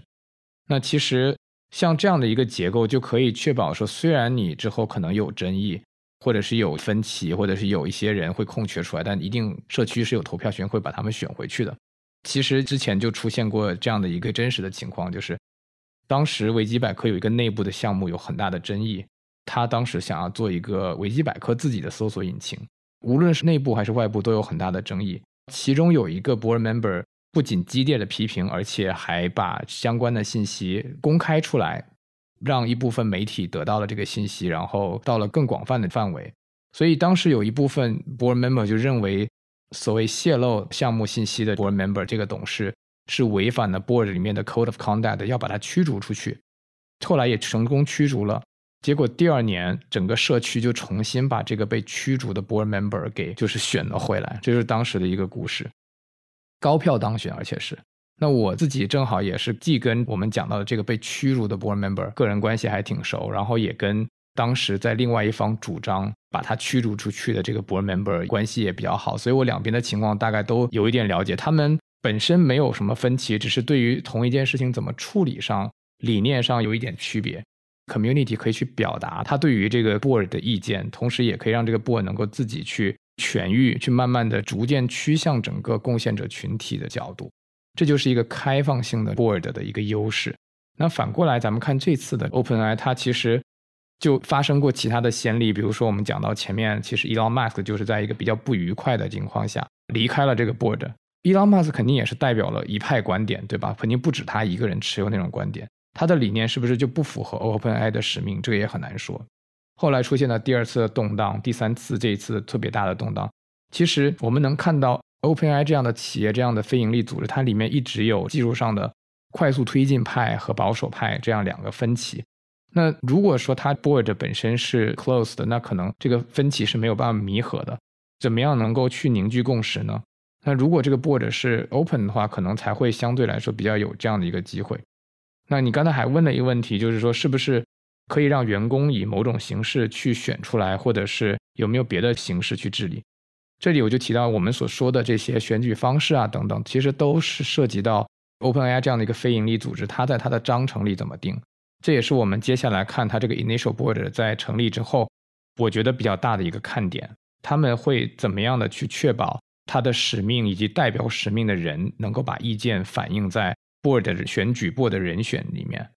那其实像这样的一个结构就可以确保说，虽然你之后可能有争议，或者是有分歧，或者是有一些人会空缺出来，但一定社区是有投票权会把他们选回去的。其实之前就出现过这样的一个真实的情况，就是。当时维基百科有一个内部的项目有很大的争议，他当时想要做一个维基百科自己的搜索引擎，无论是内部还是外部都有很大的争议。其中有一个 board member 不仅激烈的批评，而且还把相关的信息公开出来，让一部分媒体得到了这个信息，然后到了更广泛的范围。所以当时有一部分 board member 就认为，所谓泄露项目信息的 board member 这个董事。是违反了 board 里面的 code of conduct，要把他驱逐出去。后来也成功驱逐了。结果第二年，整个社区就重新把这个被驱逐的 board member 给就是选了回来。这是当时的一个故事，高票当选，而且是。那我自己正好也是既跟我们讲到的这个被驱逐的 board member 个人关系还挺熟，然后也跟当时在另外一方主张把他驱逐出去的这个 board member 关系也比较好，所以我两边的情况大概都有一点了解。他们。本身没有什么分歧，只是对于同一件事情怎么处理上理念上有一点区别。Community 可以去表达他对于这个 board 的意见，同时也可以让这个 board 能够自己去痊愈，去慢慢的逐渐趋向整个贡献者群体的角度。这就是一个开放性的 board 的一个优势。那反过来，咱们看这次的 OpenAI，它其实就发生过其他的先例，比如说我们讲到前面，其实 Elon Musk 就是在一个比较不愉快的情况下离开了这个 board。伊朗马斯肯定也是代表了一派观点，对吧？肯定不止他一个人持有那种观点。他的理念是不是就不符合 OpenAI 的使命？这个也很难说。后来出现了第二次的动荡，第三次这一次特别大的动荡。其实我们能看到 OpenAI 这样的企业，这样的非盈利组织，它里面一直有技术上的快速推进派和保守派这样两个分歧。那如果说它 board 本身是 closed 的，那可能这个分歧是没有办法弥合的。怎么样能够去凝聚共识呢？那如果这个 board 是 open 的话，可能才会相对来说比较有这样的一个机会。那你刚才还问了一个问题，就是说是不是可以让员工以某种形式去选出来，或者是有没有别的形式去治理？这里我就提到我们所说的这些选举方式啊等等，其实都是涉及到 OpenAI 这样的一个非盈利组织，它在它的章程里怎么定。这也是我们接下来看它这个 initial board 在成立之后，我觉得比较大的一个看点。他们会怎么样的去确保？他的使命以及代表使命的人能够把意见反映在 board 的选举 board 人选里面。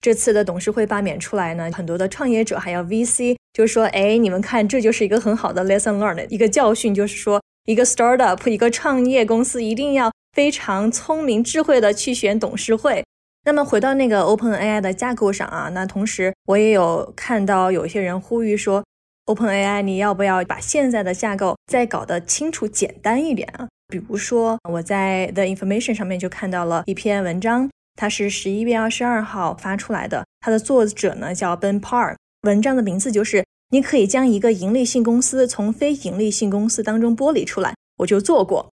这次的董事会罢免出来呢，很多的创业者还有 VC 就说：“哎，你们看，这就是一个很好的 lesson learned，一个教训，就是说，一个 startup，一个创业公司一定要非常聪明智慧的去选董事会。”那么回到那个 OpenAI 的架构上啊，那同时我也有看到有些人呼吁说。OpenAI，你要不要把现在的架构再搞得清楚简单一点啊？比如说，我在 The Information 上面就看到了一篇文章，它是十一月二十二号发出来的，它的作者呢叫 Ben Park，文章的名字就是你可以将一个盈利性公司从非盈利性公司当中剥离出来。我就做过。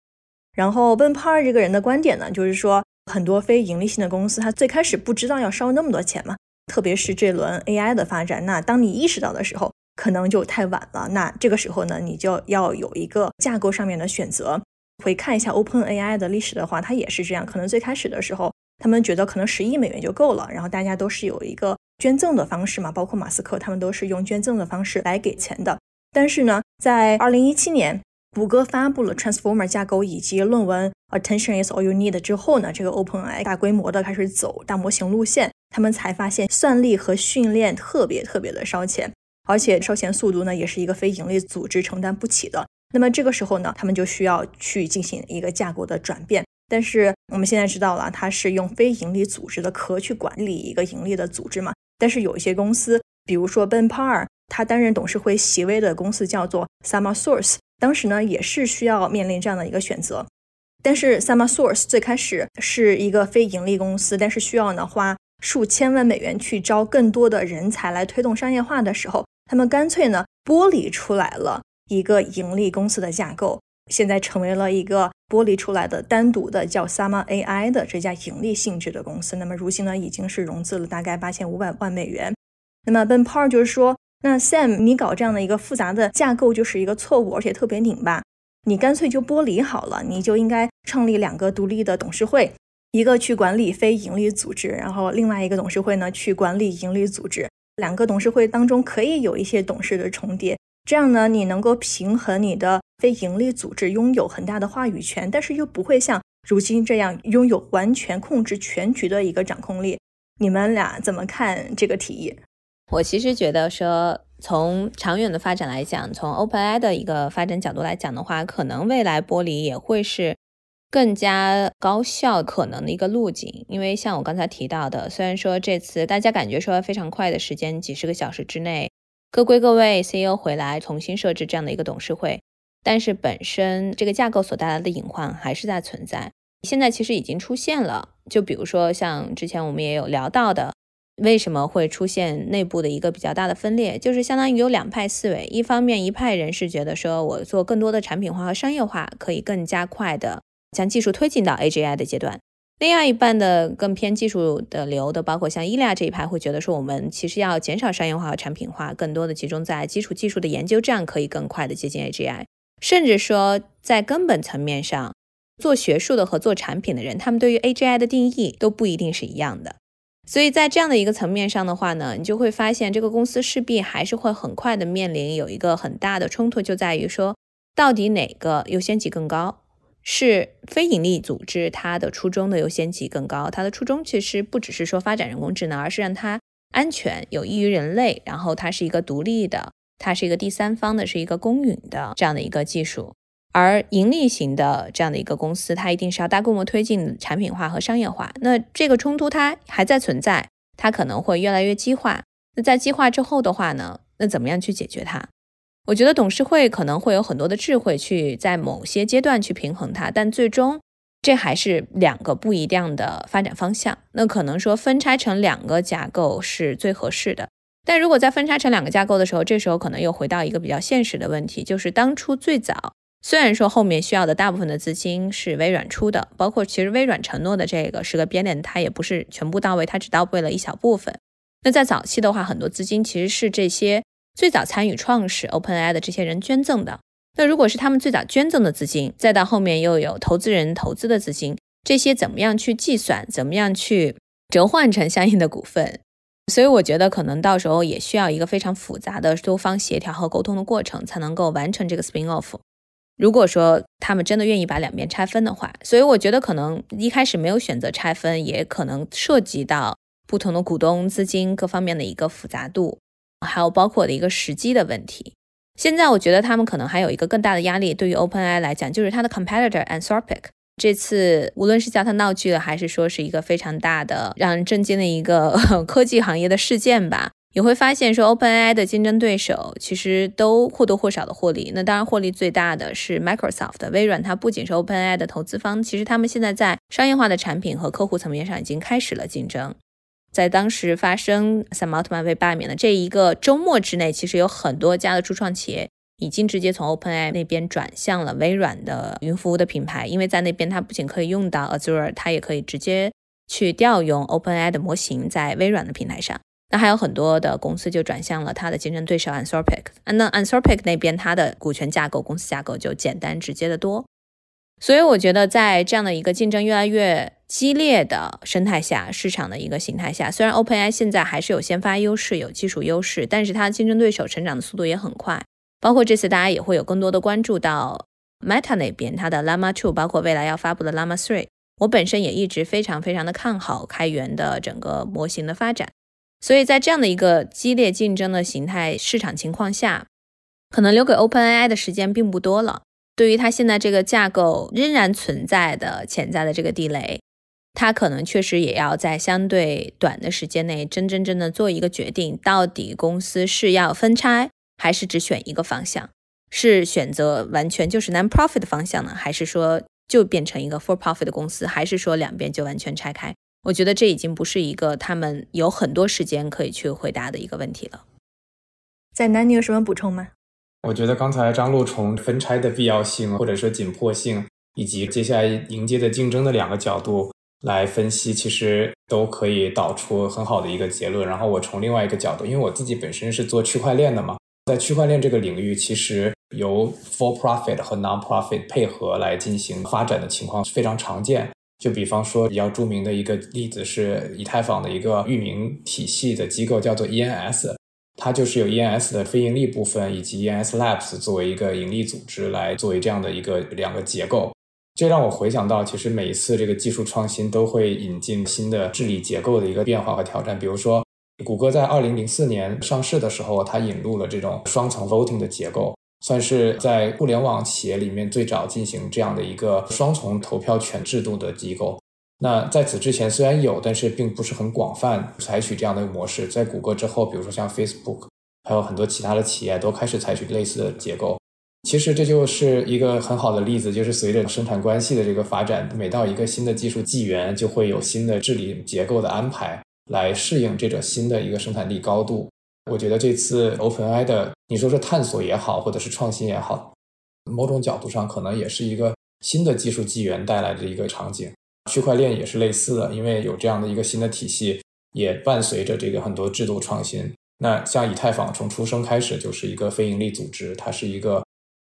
然后 Ben Par 这个人的观点呢，就是说很多非盈利性的公司，他最开始不知道要烧那么多钱嘛，特别是这轮 AI 的发展。那当你意识到的时候，可能就太晚了。那这个时候呢，你就要有一个架构上面的选择。回看一下 Open AI 的历史的话，它也是这样。可能最开始的时候，他们觉得可能十亿美元就够了，然后大家都是有一个捐赠的方式嘛，包括马斯克他们都是用捐赠的方式来给钱的。但是呢，在二零一七年。谷歌发布了 Transformer 架构以及论文 Attention is all you need 之后呢，这个 OpenAI 大规模的开始走大模型路线，他们才发现算力和训练特别特别的烧钱，而且烧钱速度呢也是一个非盈利组织承担不起的。那么这个时候呢，他们就需要去进行一个架构的转变。但是我们现在知道了，它是用非盈利组织的壳去管理一个盈利的组织嘛？但是有一些公司，比如说 Ben Par，他担任董事会席位的公司叫做 Summer Source。当时呢，也是需要面临这样的一个选择，但是 Summer Source 最开始是一个非盈利公司，但是需要呢花数千万美元去招更多的人才来推动商业化的时候，他们干脆呢剥离出来了一个盈利公司的架构，现在成为了一个剥离出来的单独的叫 Sama AI 的这家盈利性质的公司。那么如今呢，已经是融资了大概八千五百万美元。那么 Ben Par 就是说。那 Sam，你搞这样的一个复杂的架构就是一个错误，而且特别拧巴。你干脆就剥离好了，你就应该创立两个独立的董事会，一个去管理非盈利组织，然后另外一个董事会呢去管理盈利组织。两个董事会当中可以有一些董事的重叠，这样呢你能够平衡你的非盈利组织拥有很大的话语权，但是又不会像如今这样拥有完全控制全局的一个掌控力。你们俩怎么看这个提议？我其实觉得说，从长远的发展来讲，从 OpenAI 的一个发展角度来讲的话，可能未来剥离也会是更加高效可能的一个路径。因为像我刚才提到的，虽然说这次大家感觉说非常快的时间，几十个小时之内各归各位，CEO 回来重新设置这样的一个董事会，但是本身这个架构所带来的隐患还是在存在。现在其实已经出现了，就比如说像之前我们也有聊到的。为什么会出现内部的一个比较大的分裂？就是相当于有两派思维，一方面一派人是觉得说我做更多的产品化和商业化，可以更加快的将技术推进到 AGI 的阶段；另外一半的更偏技术的流的，包括像伊利亚这一派会觉得说，我们其实要减少商业化和产品化，更多的集中在基础技术的研究，这样可以更快的接近 AGI。甚至说在根本层面上，做学术的和做产品的人，他们对于 AGI 的定义都不一定是一样的。所以在这样的一个层面上的话呢，你就会发现这个公司势必还是会很快的面临有一个很大的冲突，就在于说到底哪个优先级更高？是非盈利组织它的初衷的优先级更高？它的初衷其实不只是说发展人工智能，而是让它安全、有益于人类，然后它是一个独立的，它是一个第三方的，是一个公允的这样的一个技术。而盈利型的这样的一个公司，它一定是要大规模推进产品化和商业化。那这个冲突它还在存在，它可能会越来越激化。那在激化之后的话呢？那怎么样去解决它？我觉得董事会可能会有很多的智慧去在某些阶段去平衡它，但最终这还是两个不一样的发展方向。那可能说分拆成两个架构是最合适的。但如果在分拆成两个架构的时候，这时候可能又回到一个比较现实的问题，就是当初最早。虽然说后面需要的大部分的资金是微软出的，包括其实微软承诺的这个十个节点它也不是全部到位，它只到位了一小部分。那在早期的话，很多资金其实是这些最早参与创始 OpenAI 的这些人捐赠的。那如果是他们最早捐赠的资金，再到后面又有投资人投资的资金，这些怎么样去计算，怎么样去折换成相应的股份？所以我觉得可能到时候也需要一个非常复杂的多方协调和沟通的过程，才能够完成这个 spin off。如果说他们真的愿意把两边拆分的话，所以我觉得可能一开始没有选择拆分，也可能涉及到不同的股东、资金各方面的一个复杂度，还有包括的一个时机的问题。现在我觉得他们可能还有一个更大的压力，对于 OpenAI 来讲，就是它的 competitor Anthropic 这次无论是叫它闹剧了，还是说是一个非常大的让人震惊的一个 科技行业的事件吧。你会发现，说 OpenAI 的竞争对手其实都或多或少的获利。那当然，获利最大的是 Microsoft、微软。它不仅是 OpenAI 的投资方，其实他们现在在商业化的产品和客户层面上已经开始了竞争。在当时发生 Sam Altman 被罢免的这一个周末之内，其实有很多家的初创企业已经直接从 OpenAI 那边转向了微软的云服务的品牌，因为在那边它不仅可以用到 Azure，它也可以直接去调用 OpenAI 的模型在微软的平台上。那还有很多的公司就转向了它的竞争对手 Anthropic，那 Anthropic 那边它的股权架构、公司架构就简单直接的多。所以我觉得，在这样的一个竞争越来越激烈的生态下，市场的一个形态下，虽然 OpenAI 现在还是有先发优势、有技术优势，但是它的竞争对手成长的速度也很快。包括这次大家也会有更多的关注到 Meta 那边，它的 Llama 2，包括未来要发布的 Llama 3。我本身也一直非常非常的看好开源的整个模型的发展。所以在这样的一个激烈竞争的形态市场情况下，可能留给 OpenAI 的时间并不多了。对于它现在这个架构仍然存在的潜在的这个地雷，它可能确实也要在相对短的时间内真真正的做一个决定，到底公司是要分拆，还是只选一个方向？是选择完全就是 non-profit 的方向呢，还是说就变成一个 for-profit 的公司，还是说两边就完全拆开？我觉得这已经不是一个他们有很多时间可以去回答的一个问题了。在南，你有什么补充吗？我觉得刚才张璐从分拆的必要性，或者说紧迫性，以及接下来迎接的竞争的两个角度来分析，其实都可以导出很好的一个结论。然后我从另外一个角度，因为我自己本身是做区块链的嘛，在区块链这个领域，其实由 for profit 和 non profit 配合来进行发展的情况是非常常见。就比方说比较著名的一个例子是以太坊的一个域名体系的机构，叫做 ENS。它就是有 ENS 的非盈利部分，以及 ENS Labs 作为一个盈利组织来作为这样的一个两个结构。这让我回想到，其实每一次这个技术创新都会引进新的治理结构的一个变化和挑战。比如说，谷歌在二零零四年上市的时候，它引入了这种双层 voting 的结构，算是在互联网企业里面最早进行这样的一个双重投票权制度的机构。那在此之前虽然有，但是并不是很广泛采取这样的模式。在谷歌之后，比如说像 Facebook，还有很多其他的企业都开始采取类似的结构。其实这就是一个很好的例子，就是随着生产关系的这个发展，每到一个新的技术纪元，就会有新的治理结构的安排来适应这种新的一个生产力高度。我觉得这次 OpenAI 的你说是探索也好，或者是创新也好，某种角度上可能也是一个新的技术纪元带来的一个场景。区块链也是类似的，因为有这样的一个新的体系，也伴随着这个很多制度创新。那像以太坊从出生开始就是一个非盈利组织，它是一个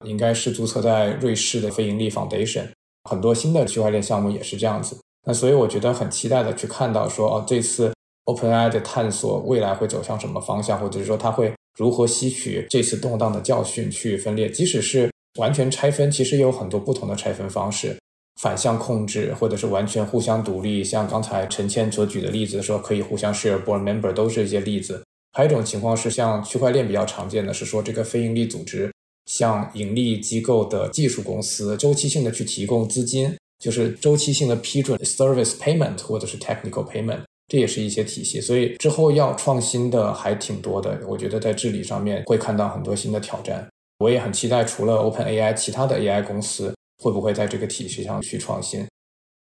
应该是注册在瑞士的非盈利 foundation。很多新的区块链项目也是这样子。那所以我觉得很期待的去看到说，哦，这次 OpenAI 的探索未来会走向什么方向，或者是说它会如何吸取这次动荡的教训去分裂。即使是完全拆分，其实也有很多不同的拆分方式。反向控制，或者是完全互相独立，像刚才陈谦所举的例子，说可以互相 share board member，都是一些例子。还有一种情况是，像区块链比较常见的是说，这个非盈利组织向盈利机构的技术公司周期性的去提供资金，就是周期性的批准 service payment 或者是 technical payment，这也是一些体系。所以之后要创新的还挺多的，我觉得在治理上面会看到很多新的挑战。我也很期待，除了 Open AI，其他的 AI 公司。会不会在这个体系上去创新？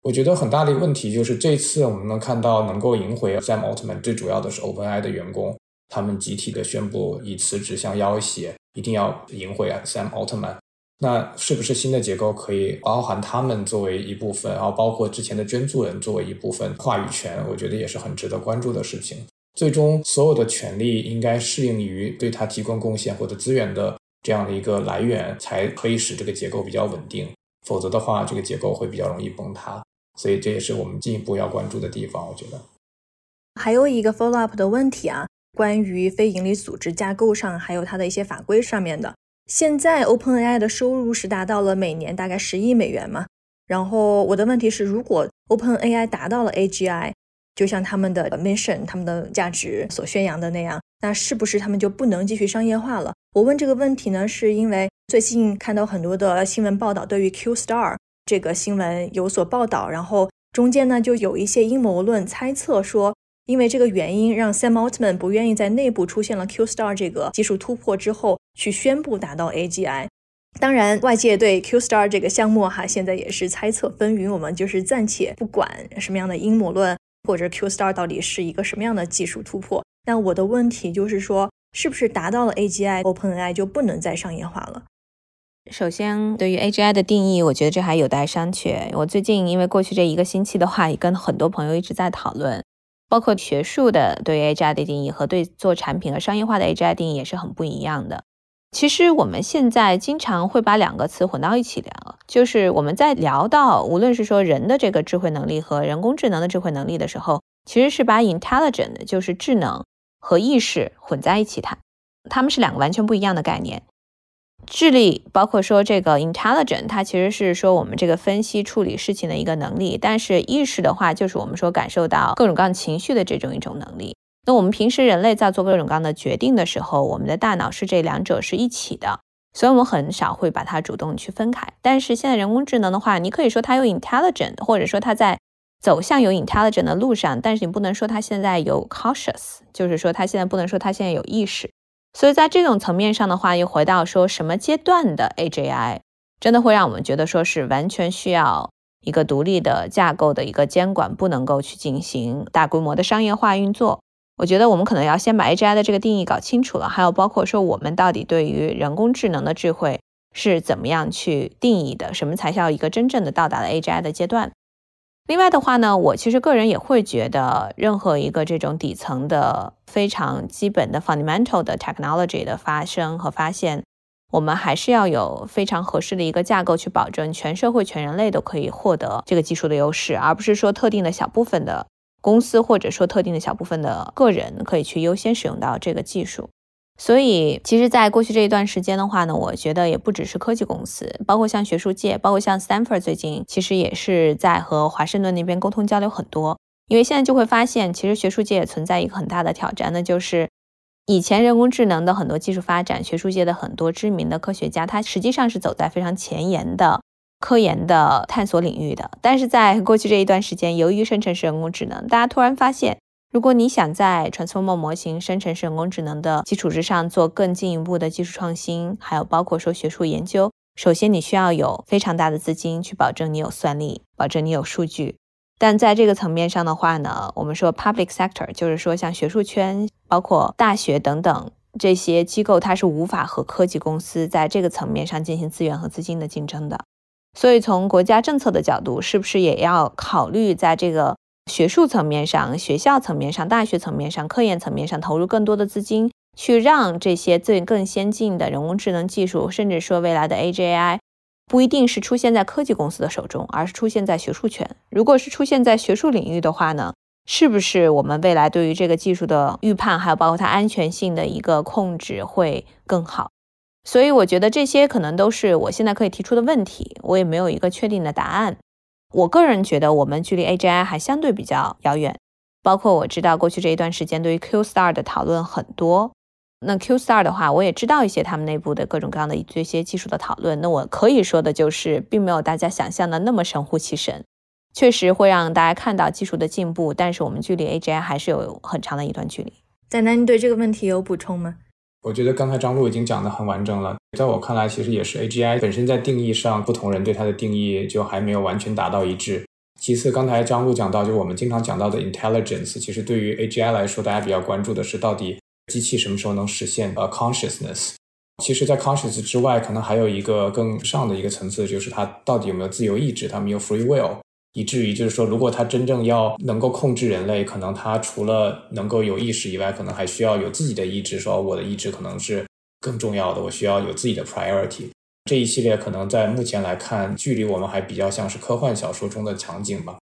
我觉得很大的一个问题就是，这次我们能看到能够赢回 Sam Altman，最主要的是 OpenAI 的员工，他们集体的宣布以辞职相要挟，一定要赢回 Sam Altman。那是不是新的结构可以包含他们作为一部分，然后包括之前的捐助人作为一部分话语权？我觉得也是很值得关注的事情。最终，所有的权利应该适应于对他提供贡献或者资源的这样的一个来源，才可以使这个结构比较稳定。否则的话，这个结构会比较容易崩塌，所以这也是我们进一步要关注的地方。我觉得还有一个 follow up 的问题啊，关于非营利组织架构上，还有它的一些法规上面的。现在 OpenAI 的收入是达到了每年大概十亿美元嘛？然后我的问题是，如果 OpenAI 达到了 AGI，就像他们的 mission、他们的价值所宣扬的那样，那是不是他们就不能继续商业化了？我问这个问题呢，是因为最近看到很多的新闻报道，对于 Q Star 这个新闻有所报道，然后中间呢就有一些阴谋论猜测说，因为这个原因让 Sam Altman 不愿意在内部出现了 Q Star 这个技术突破之后去宣布达到 AGI。当然，外界对 Q Star 这个项目哈现在也是猜测纷纭，我们就是暂且不管什么样的阴谋论。或者 Q Star 到底是一个什么样的技术突破。那我的问题就是说，是不是达到了 AGI，OpenAI 就不能再商业化了？首先，对于 AGI 的定义，我觉得这还有待商榷。我最近因为过去这一个星期的话，也跟很多朋友一直在讨论，包括学术的对于 AGI 的定义和对做产品和商业化的 AGI 定义也是很不一样的。其实我们现在经常会把两个词混到一起聊，就是我们在聊到无论是说人的这个智慧能力和人工智能的智慧能力的时候，其实是把 intelligent 就是智能和意识混在一起谈，它们是两个完全不一样的概念。智力包括说这个 intelligent，它其实是说我们这个分析处理事情的一个能力，但是意识的话，就是我们说感受到各种各样情绪的这种一种能力。那我们平时人类在做各种各样的决定的时候，我们的大脑是这两者是一起的，所以我们很少会把它主动去分开。但是现在人工智能的话，你可以说它有 intelligent，或者说它在走向有 intelligent 的路上，但是你不能说它现在有 cautious，就是说它现在不能说它现在有意识。所以在这种层面上的话，又回到说什么阶段的 AGI，真的会让我们觉得说是完全需要一个独立的架构的一个监管，不能够去进行大规模的商业化运作。我觉得我们可能要先把 AGI 的这个定义搞清楚了，还有包括说我们到底对于人工智能的智慧是怎么样去定义的，什么才叫一个真正的到达了 AGI 的阶段。另外的话呢，我其实个人也会觉得，任何一个这种底层的非常基本的 fundamental 的 technology 的发生和发现，我们还是要有非常合适的一个架构去保证全社会、全人类都可以获得这个技术的优势，而不是说特定的小部分的公司或者说特定的小部分的个人可以去优先使用到这个技术。所以，其实，在过去这一段时间的话呢，我觉得也不只是科技公司，包括像学术界，包括像 Stanford 最近其实也是在和华盛顿那边沟通交流很多。因为现在就会发现，其实学术界也存在一个很大的挑战，那就是以前人工智能的很多技术发展，学术界的很多知名的科学家，他实际上是走在非常前沿的科研的探索领域的。但是在过去这一段时间，由于生成式人工智能，大家突然发现。如果你想在 Transformer 模型生成式人工智能的基础之上做更进一步的技术创新，还有包括说学术研究，首先你需要有非常大的资金去保证你有算力，保证你有数据。但在这个层面上的话呢，我们说 public sector 就是说像学术圈、包括大学等等这些机构，它是无法和科技公司在这个层面上进行资源和资金的竞争的。所以从国家政策的角度，是不是也要考虑在这个？学术层面上、学校层面上、大学层面上、科研层面上投入更多的资金，去让这些最更先进的人工智能技术，甚至说未来的 AGI，不一定是出现在科技公司的手中，而是出现在学术圈。如果是出现在学术领域的话呢，是不是我们未来对于这个技术的预判，还有包括它安全性的一个控制会更好？所以我觉得这些可能都是我现在可以提出的问题，我也没有一个确定的答案。我个人觉得，我们距离 AGI 还相对比较遥远。包括我知道，过去这一段时间对于 Q Star 的讨论很多。那 Q Star 的话，我也知道一些他们内部的各种各样的这些技术的讨论。那我可以说的就是，并没有大家想象的那么神乎其神。确实会让大家看到技术的进步，但是我们距离 AGI 还是有很长的一段距离。丹丹，你对这个问题有补充吗？我觉得刚才张璐已经讲得很完整了，在我看来，其实也是 AGI 本身在定义上，不同人对它的定义就还没有完全达到一致。其次，刚才张璐讲到，就我们经常讲到的 intelligence，其实对于 AGI 来说，大家比较关注的是到底机器什么时候能实现呃 consciousness。其实，在 conscious 之外，可能还有一个更上的一个层次，就是它到底有没有自由意志，它没有 free will。以至于就是说，如果他真正要能够控制人类，可能他除了能够有意识以外，可能还需要有自己的意志。说我的意志可能是更重要的，我需要有自己的 priority。这一系列可能在目前来看，距离我们还比较像是科幻小说中的场景吧。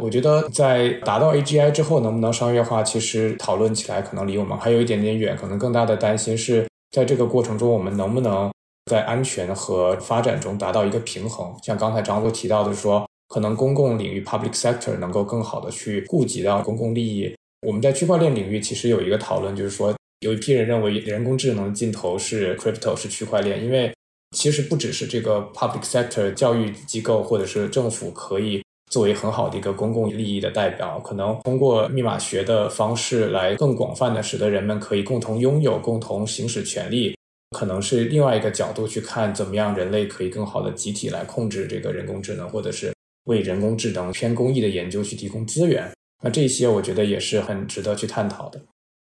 我觉得在达到 AGI 之后，能不能商业化，其实讨论起来可能离我们还有一点点远。可能更大的担心是在这个过程中，我们能不能在安全和发展中达到一个平衡。像刚才张璐提到的说。可能公共领域 （public sector） 能够更好的去顾及到公共利益。我们在区块链领域其实有一个讨论，就是说有一批人认为人工智能尽头是 crypto 是区块链，因为其实不只是这个 public sector 教育机构或者是政府可以作为很好的一个公共利益的代表，可能通过密码学的方式来更广泛的使得人们可以共同拥有、共同行使权利，可能是另外一个角度去看怎么样人类可以更好的集体来控制这个人工智能，或者是。为人工智能偏公益的研究去提供资源，那这些我觉得也是很值得去探讨的。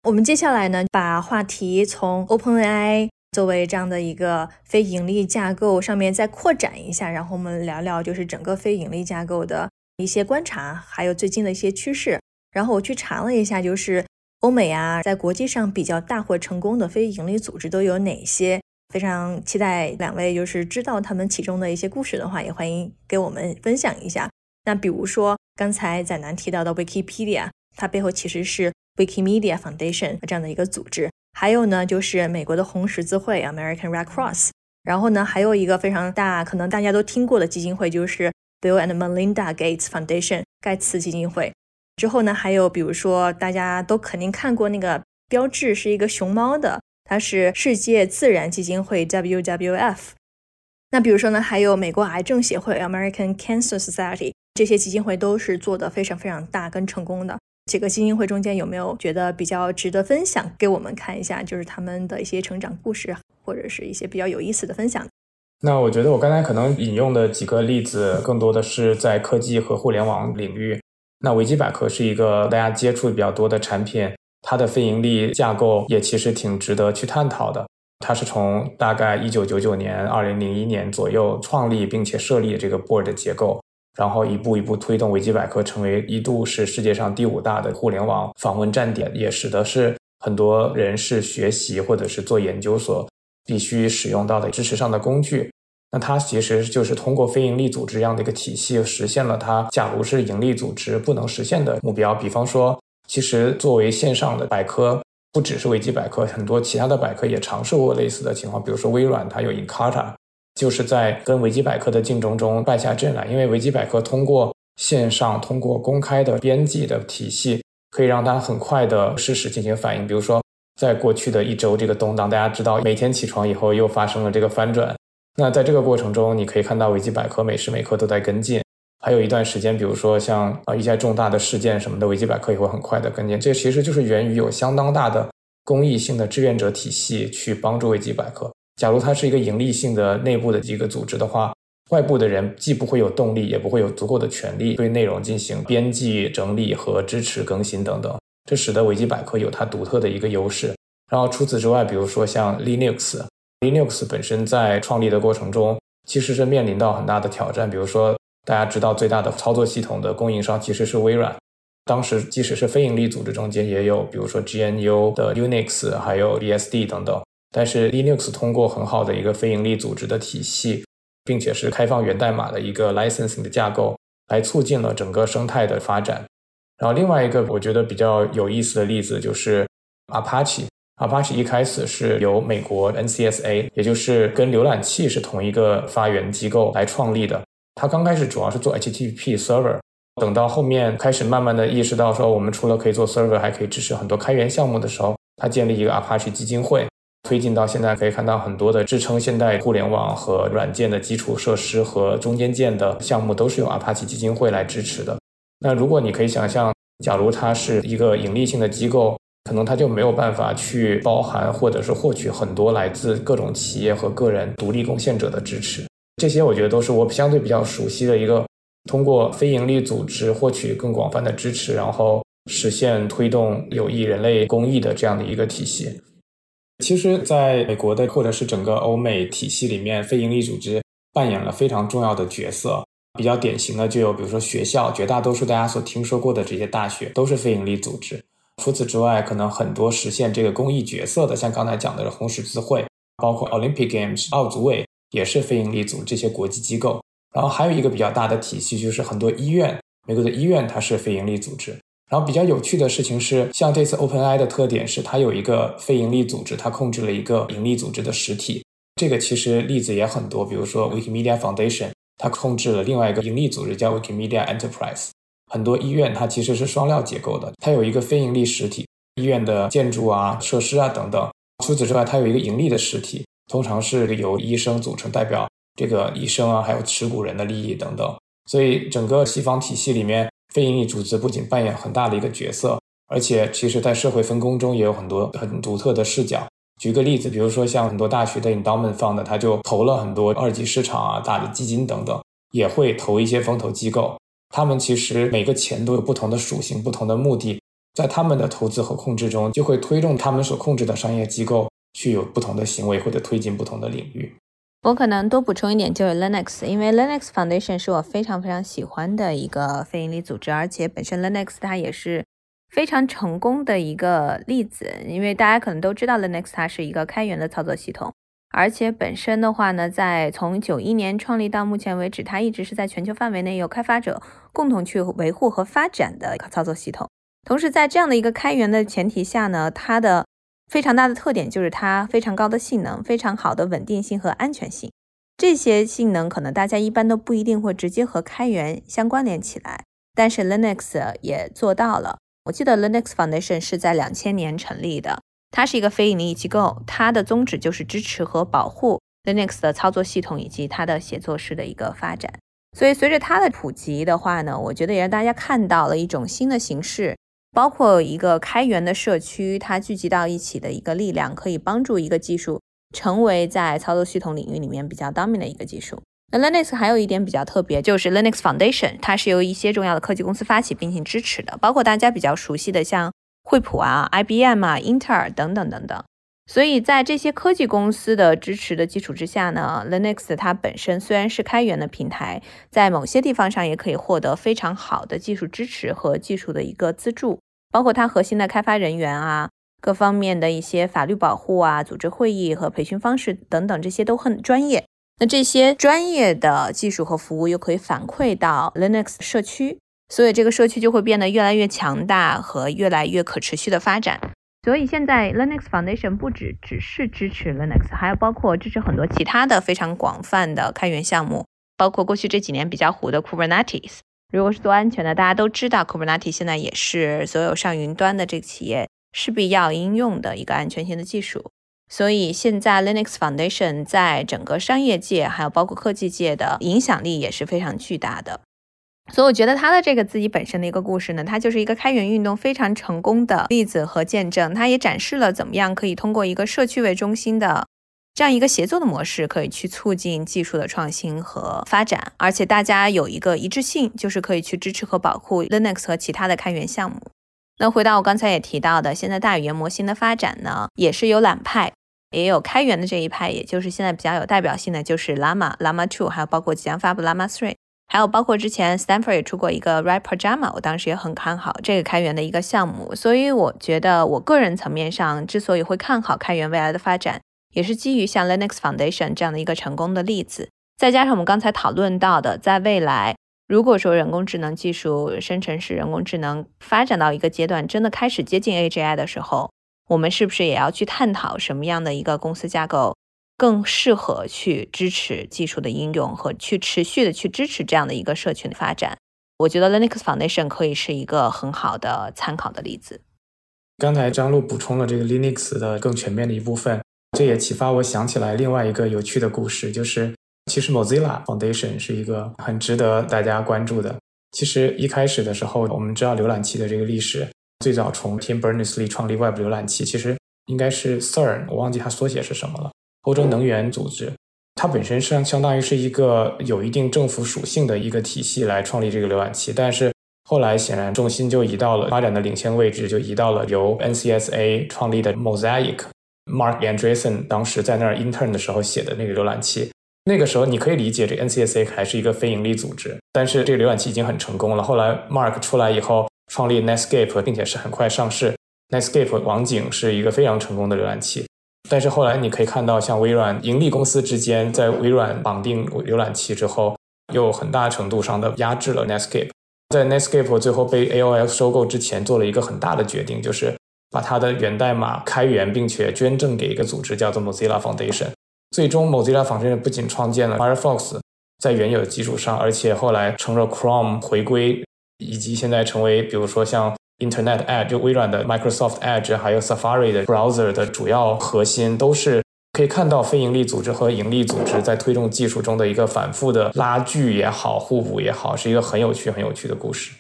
我们接下来呢，把话题从 OpenAI 作为这样的一个非盈利架构上面再扩展一下，然后我们聊聊就是整个非盈利架构的一些观察，还有最近的一些趋势。然后我去查了一下，就是欧美啊，在国际上比较大或成功的非盈利组织都有哪些？非常期待两位就是知道他们其中的一些故事的话，也欢迎给我们分享一下。那比如说刚才载南提到的 Wikipedia，它背后其实是 Wikimedia Foundation 这样的一个组织。还有呢，就是美国的红十字会 American Red Cross。然后呢，还有一个非常大，可能大家都听过的基金会，就是 Bill and Melinda Gates Foundation 盖茨基金会。之后呢，还有比如说大家都肯定看过那个标志，是一个熊猫的。它是世界自然基金会 WWF，那比如说呢，还有美国癌症协会 American Cancer Society，这些基金会都是做的非常非常大跟成功的。几个基金会中间有没有觉得比较值得分享给我们看一下，就是他们的一些成长故事，或者是一些比较有意思的分享？那我觉得我刚才可能引用的几个例子，更多的是在科技和互联网领域。那维基百科是一个大家接触比较多的产品。它的非盈利架构也其实挺值得去探讨的。它是从大概一九九九年、二零零一年左右创立并且设立这个 board 的结构，然后一步一步推动维基百科成为一度是世界上第五大的互联网访问站点，也使得是很多人是学习或者是做研究所必须使用到的知识上的工具。那它其实就是通过非盈利组织这样的一个体系，实现了它假如是盈利组织不能实现的目标，比方说。其实，作为线上的百科，不只是维基百科，很多其他的百科也尝试过类似的情况。比如说微软，它有 Encarta，就是在跟维基百科的竞争中败下阵来。因为维基百科通过线上、通过公开的编辑的体系，可以让它很快的事实进行反应。比如说，在过去的一周这个动荡，大家知道，每天起床以后又发生了这个翻转。那在这个过程中，你可以看到维基百科每时每刻都在跟进。还有一段时间，比如说像啊一些重大的事件什么的，维基百科也会很快的跟进。这其实就是源于有相当大的公益性的志愿者体系去帮助维基百科。假如它是一个盈利性的内部的一个组织的话，外部的人既不会有动力，也不会有足够的权利对内容进行编辑、整理和支持更新等等。这使得维基百科有它独特的一个优势。然后除此之外，比如说像 Linux，Linux 本身在创立的过程中其实是面临到很大的挑战，比如说。大家知道，最大的操作系统的供应商其实是微软。当时即使是非盈利组织中间也有，比如说 GNU 的 Unix，还有 BSD 等等。但是 Linux 通过很好的一个非盈利组织的体系，并且是开放源代码的一个 licensing 的架构，来促进了整个生态的发展。然后另外一个我觉得比较有意思的例子就是 Apache。Apache 一开始是由美国 NCSA，也就是跟浏览器是同一个发源机构来创立的。他刚开始主要是做 HTTP server，等到后面开始慢慢的意识到说，我们除了可以做 server，还可以支持很多开源项目的时候，他建立一个 Apache 基金会，推进到现在可以看到很多的支撑现代互联网和软件的基础设施和中间件的项目都是由 Apache 基金会来支持的。那如果你可以想象，假如它是一个盈利性的机构，可能它就没有办法去包含或者是获取很多来自各种企业和个人独立贡献者的支持。这些我觉得都是我相对比较熟悉的一个，通过非营利组织获取更广泛的支持，然后实现推动有益人类公益的这样的一个体系。其实，在美国的或者是整个欧美体系里面，非营利组织扮演了非常重要的角色。比较典型的就有，比如说学校，绝大多数大家所听说过的这些大学都是非营利组织。除此之外，可能很多实现这个公益角色的，像刚才讲的红十字会，包括 Olympic Games 奥组委。也是非营利组织这些国际机构，然后还有一个比较大的体系，就是很多医院，美国的医院它是非营利组织。然后比较有趣的事情是，像这次 OpenAI 的特点是它有一个非营利组织，它控制了一个盈利组织的实体。这个其实例子也很多，比如说 Wikimedia Foundation，它控制了另外一个盈利组织叫 Wikimedia Enterprise。很多医院它其实是双料结构的，它有一个非盈利实体，医院的建筑啊、设施啊等等。除此之外，它有一个盈利的实体。通常是由医生组成，代表这个医生啊，还有持股人的利益等等。所以整个西方体系里面，非营利组织不仅扮演很大的一个角色，而且其实在社会分工中也有很多很独特的视角。举个例子，比如说像很多大学的 endowment fund，它就投了很多二级市场啊、大的基金等等，也会投一些风投机构。他们其实每个钱都有不同的属性、不同的目的，在他们的投资和控制中，就会推动他们所控制的商业机构去有不同的行为或者推进不同的领域。我可能多补充一点，就是 Linux，因为 Linux Foundation 是我非常非常喜欢的一个非营利组织，而且本身 Linux 它也是非常成功的一个例子。因为大家可能都知道 Linux 它是一个开源的操作系统，而且本身的话呢，在从九一年创立到目前为止，它一直是在全球范围内由开发者共同去维护和发展的操作系统。同时，在这样的一个开源的前提下呢，它的非常大的特点就是它非常高的性能、非常好的稳定性和安全性。这些性能可能大家一般都不一定会直接和开源相关联起来，但是 Linux 也做到了。我记得 Linux Foundation 是在两千年成立的，它是一个非盈利机构，它的宗旨就是支持和保护 Linux 的操作系统以及它的写作式的一个发展。所以随着它的普及的话呢，我觉得也让大家看到了一种新的形式。包括一个开源的社区，它聚集到一起的一个力量，可以帮助一个技术成为在操作系统领域里面比较当面的一个技术。那 Linux 还有一点比较特别，就是 Linux Foundation，它是由一些重要的科技公司发起并且支持的，包括大家比较熟悉的像惠普啊、IBM 啊、英特尔等等等等。所以在这些科技公司的支持的基础之下呢，Linux 它本身虽然是开源的平台，在某些地方上也可以获得非常好的技术支持和技术的一个资助。包括它核心的开发人员啊，各方面的一些法律保护啊，组织会议和培训方式等等，这些都很专业。那这些专业的技术和服务又可以反馈到 Linux 社区，所以这个社区就会变得越来越强大和越来越可持续的发展。所以现在 Linux Foundation 不只只是支持 Linux，还有包括支持很多其他的非常广泛的开源项目，包括过去这几年比较火的 Kubernetes。如果是做安全的，大家都知道，Kubernetes 现在也是所有上云端的这个企业势必要应用的一个安全性的技术。所以现在 Linux Foundation 在整个商业界，还有包括科技界的影响力也是非常巨大的。所以我觉得他的这个自己本身的一个故事呢，它就是一个开源运动非常成功的例子和见证。它也展示了怎么样可以通过一个社区为中心的。这样一个协作的模式可以去促进技术的创新和发展，而且大家有一个一致性，就是可以去支持和保护 Linux 和其他的开源项目。那回到我刚才也提到的，现在大语言模型的发展呢，也是有懒派，也有开源的这一派，也就是现在比较有代表性的就是 Llama、Llama Two，还有包括即将发布 Llama Three，还有包括之前 Stanford 也出过一个 Write Pajama，我当时也很看好这个开源的一个项目。所以我觉得我个人层面上之所以会看好开源未来的发展。也是基于像 Linux Foundation 这样的一个成功的例子，再加上我们刚才讨论到的，在未来，如果说人工智能技术、生成式人工智能发展到一个阶段，真的开始接近 AGI 的时候，我们是不是也要去探讨什么样的一个公司架构更适合去支持技术的应用和去持续的去支持这样的一个社群的发展？我觉得 Linux Foundation 可以是一个很好的参考的例子。刚才张璐补充了这个 Linux 的更全面的一部分。这也启发我想起来另外一个有趣的故事，就是其实 Mozilla Foundation 是一个很值得大家关注的。其实一开始的时候，我们知道浏览器的这个历史，最早从 Tim Berners-Lee 创立 Web 浏览器，其实应该是 CERN，我忘记它缩写是什么了。欧洲能源组织，它本身是相当于是一个有一定政府属性的一个体系来创立这个浏览器，但是后来显然重心就移到了发展的领先位置，就移到了由 NCSA 创立的 Mosaic。Mark Andreessen 当时在那儿 intern 的时候写的那个浏览器，那个时候你可以理解这 NCSA 还是一个非盈利组织，但是这个浏览器已经很成功了。后来 Mark 出来以后，创立 Netscape，并且是很快上市。Netscape 网景是一个非常成功的浏览器，但是后来你可以看到，像微软盈利公司之间在微软绑定浏览器之后，又很大程度上的压制了 Netscape。在 Netscape 最后被 AOL 收购之前，做了一个很大的决定，就是。把它的源代码开源，并且捐赠给一个组织，叫做 Mozilla Foundation。最终，Mozilla Foundation 不仅创建了 Firefox，在原有的基础上，而且后来成了 Chrome 回归，以及现在成为，比如说像 Internet Edge，就微软的 Microsoft Edge，还有 Safari 的 browser 的主要核心，都是可以看到非盈利组织和盈利组织在推动技术中的一个反复的拉锯也好，互补也好，是一个很有趣、很有趣的故事。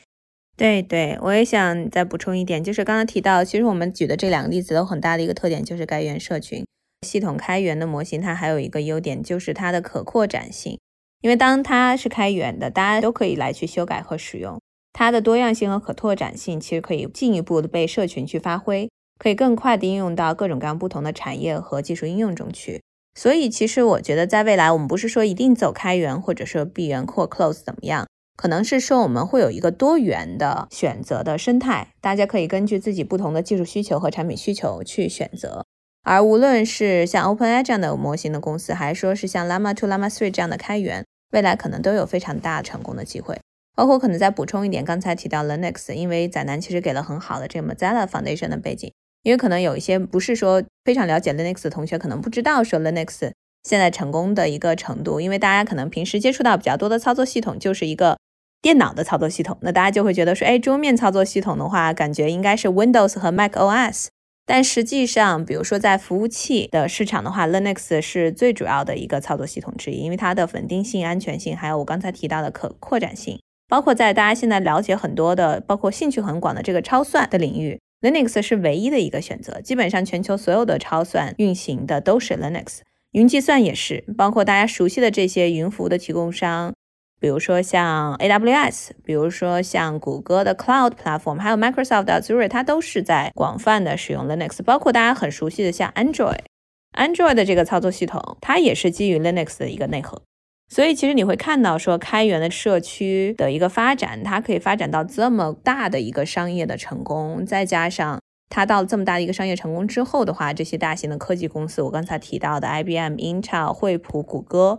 对对，我也想再补充一点，就是刚刚提到，其实我们举的这两个例子都很大的一个特点，就是开源社群系统开源的模型，它还有一个优点就是它的可扩展性。因为当它是开源的，大家都可以来去修改和使用。它的多样性和可拓展性其实可以进一步的被社群去发挥，可以更快的应用到各种各样不同的产业和技术应用中去。所以，其实我觉得在未来，我们不是说一定走开源或者说闭源或 close 怎么样，可能是说我们会有一个多元的选择的生态，大家可以根据自己不同的技术需求和产品需求去选择。而无论是像 OpenAI 这样的模型的公司，还是说是像 Llama 2、Llama 3这样的开源，未来可能都有非常大成功的机会。包括可能再补充一点，刚才提到 Linux，因为仔南其实给了很好的这个 Mozilla Foundation 的背景。因为可能有一些不是说非常了解 Linux 的同学，可能不知道说 Linux 现在成功的一个程度。因为大家可能平时接触到比较多的操作系统就是一个电脑的操作系统，那大家就会觉得说，哎，桌面操作系统的话，感觉应该是 Windows 和 Mac OS。但实际上，比如说在服务器的市场的话，Linux 是最主要的一个操作系统之一，因为它的稳定性、安全性，还有我刚才提到的可扩展性，包括在大家现在了解很多的，包括兴趣很广的这个超算的领域。Linux 是唯一的一个选择，基本上全球所有的超算运行的都是 Linux，云计算也是，包括大家熟悉的这些云服务的提供商，比如说像 AWS，比如说像谷歌的 Cloud Platform，还有 Microsoft 的 Azure，它都是在广泛的使用 Linux，包括大家很熟悉的像 Android，Android 的这个操作系统，它也是基于 Linux 的一个内核。所以其实你会看到，说开源的社区的一个发展，它可以发展到这么大的一个商业的成功，再加上它到这么大的一个商业成功之后的话，这些大型的科技公司，我刚才提到的 IBM、Intel、惠普、谷歌，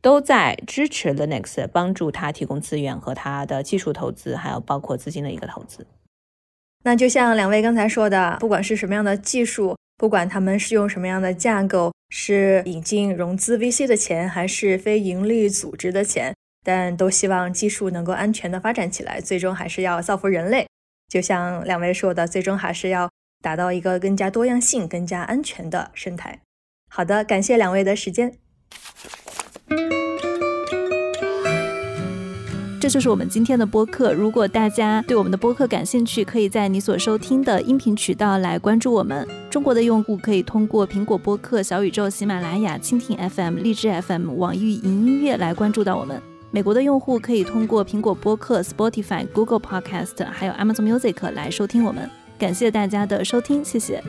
都在支持 Linux，帮助它提供资源和它的技术投资，还有包括资金的一个投资。那就像两位刚才说的，不管是什么样的技术，不管他们是用什么样的架构。是引进融资 VC 的钱，还是非盈利组织的钱？但都希望技术能够安全的发展起来，最终还是要造福人类。就像两位说的，最终还是要达到一个更加多样性、更加安全的生态。好的，感谢两位的时间。这就是我们今天的播客。如果大家对我们的播客感兴趣，可以在你所收听的音频渠道来关注我们。中国的用户可以通过苹果播客、小宇宙、喜马拉雅、蜻蜓 FM、荔枝 FM、网易云音乐来关注到我们。美国的用户可以通过苹果播客、Spotify、Google Podcast，还有 Amazon Music 来收听我们。感谢大家的收听，谢谢。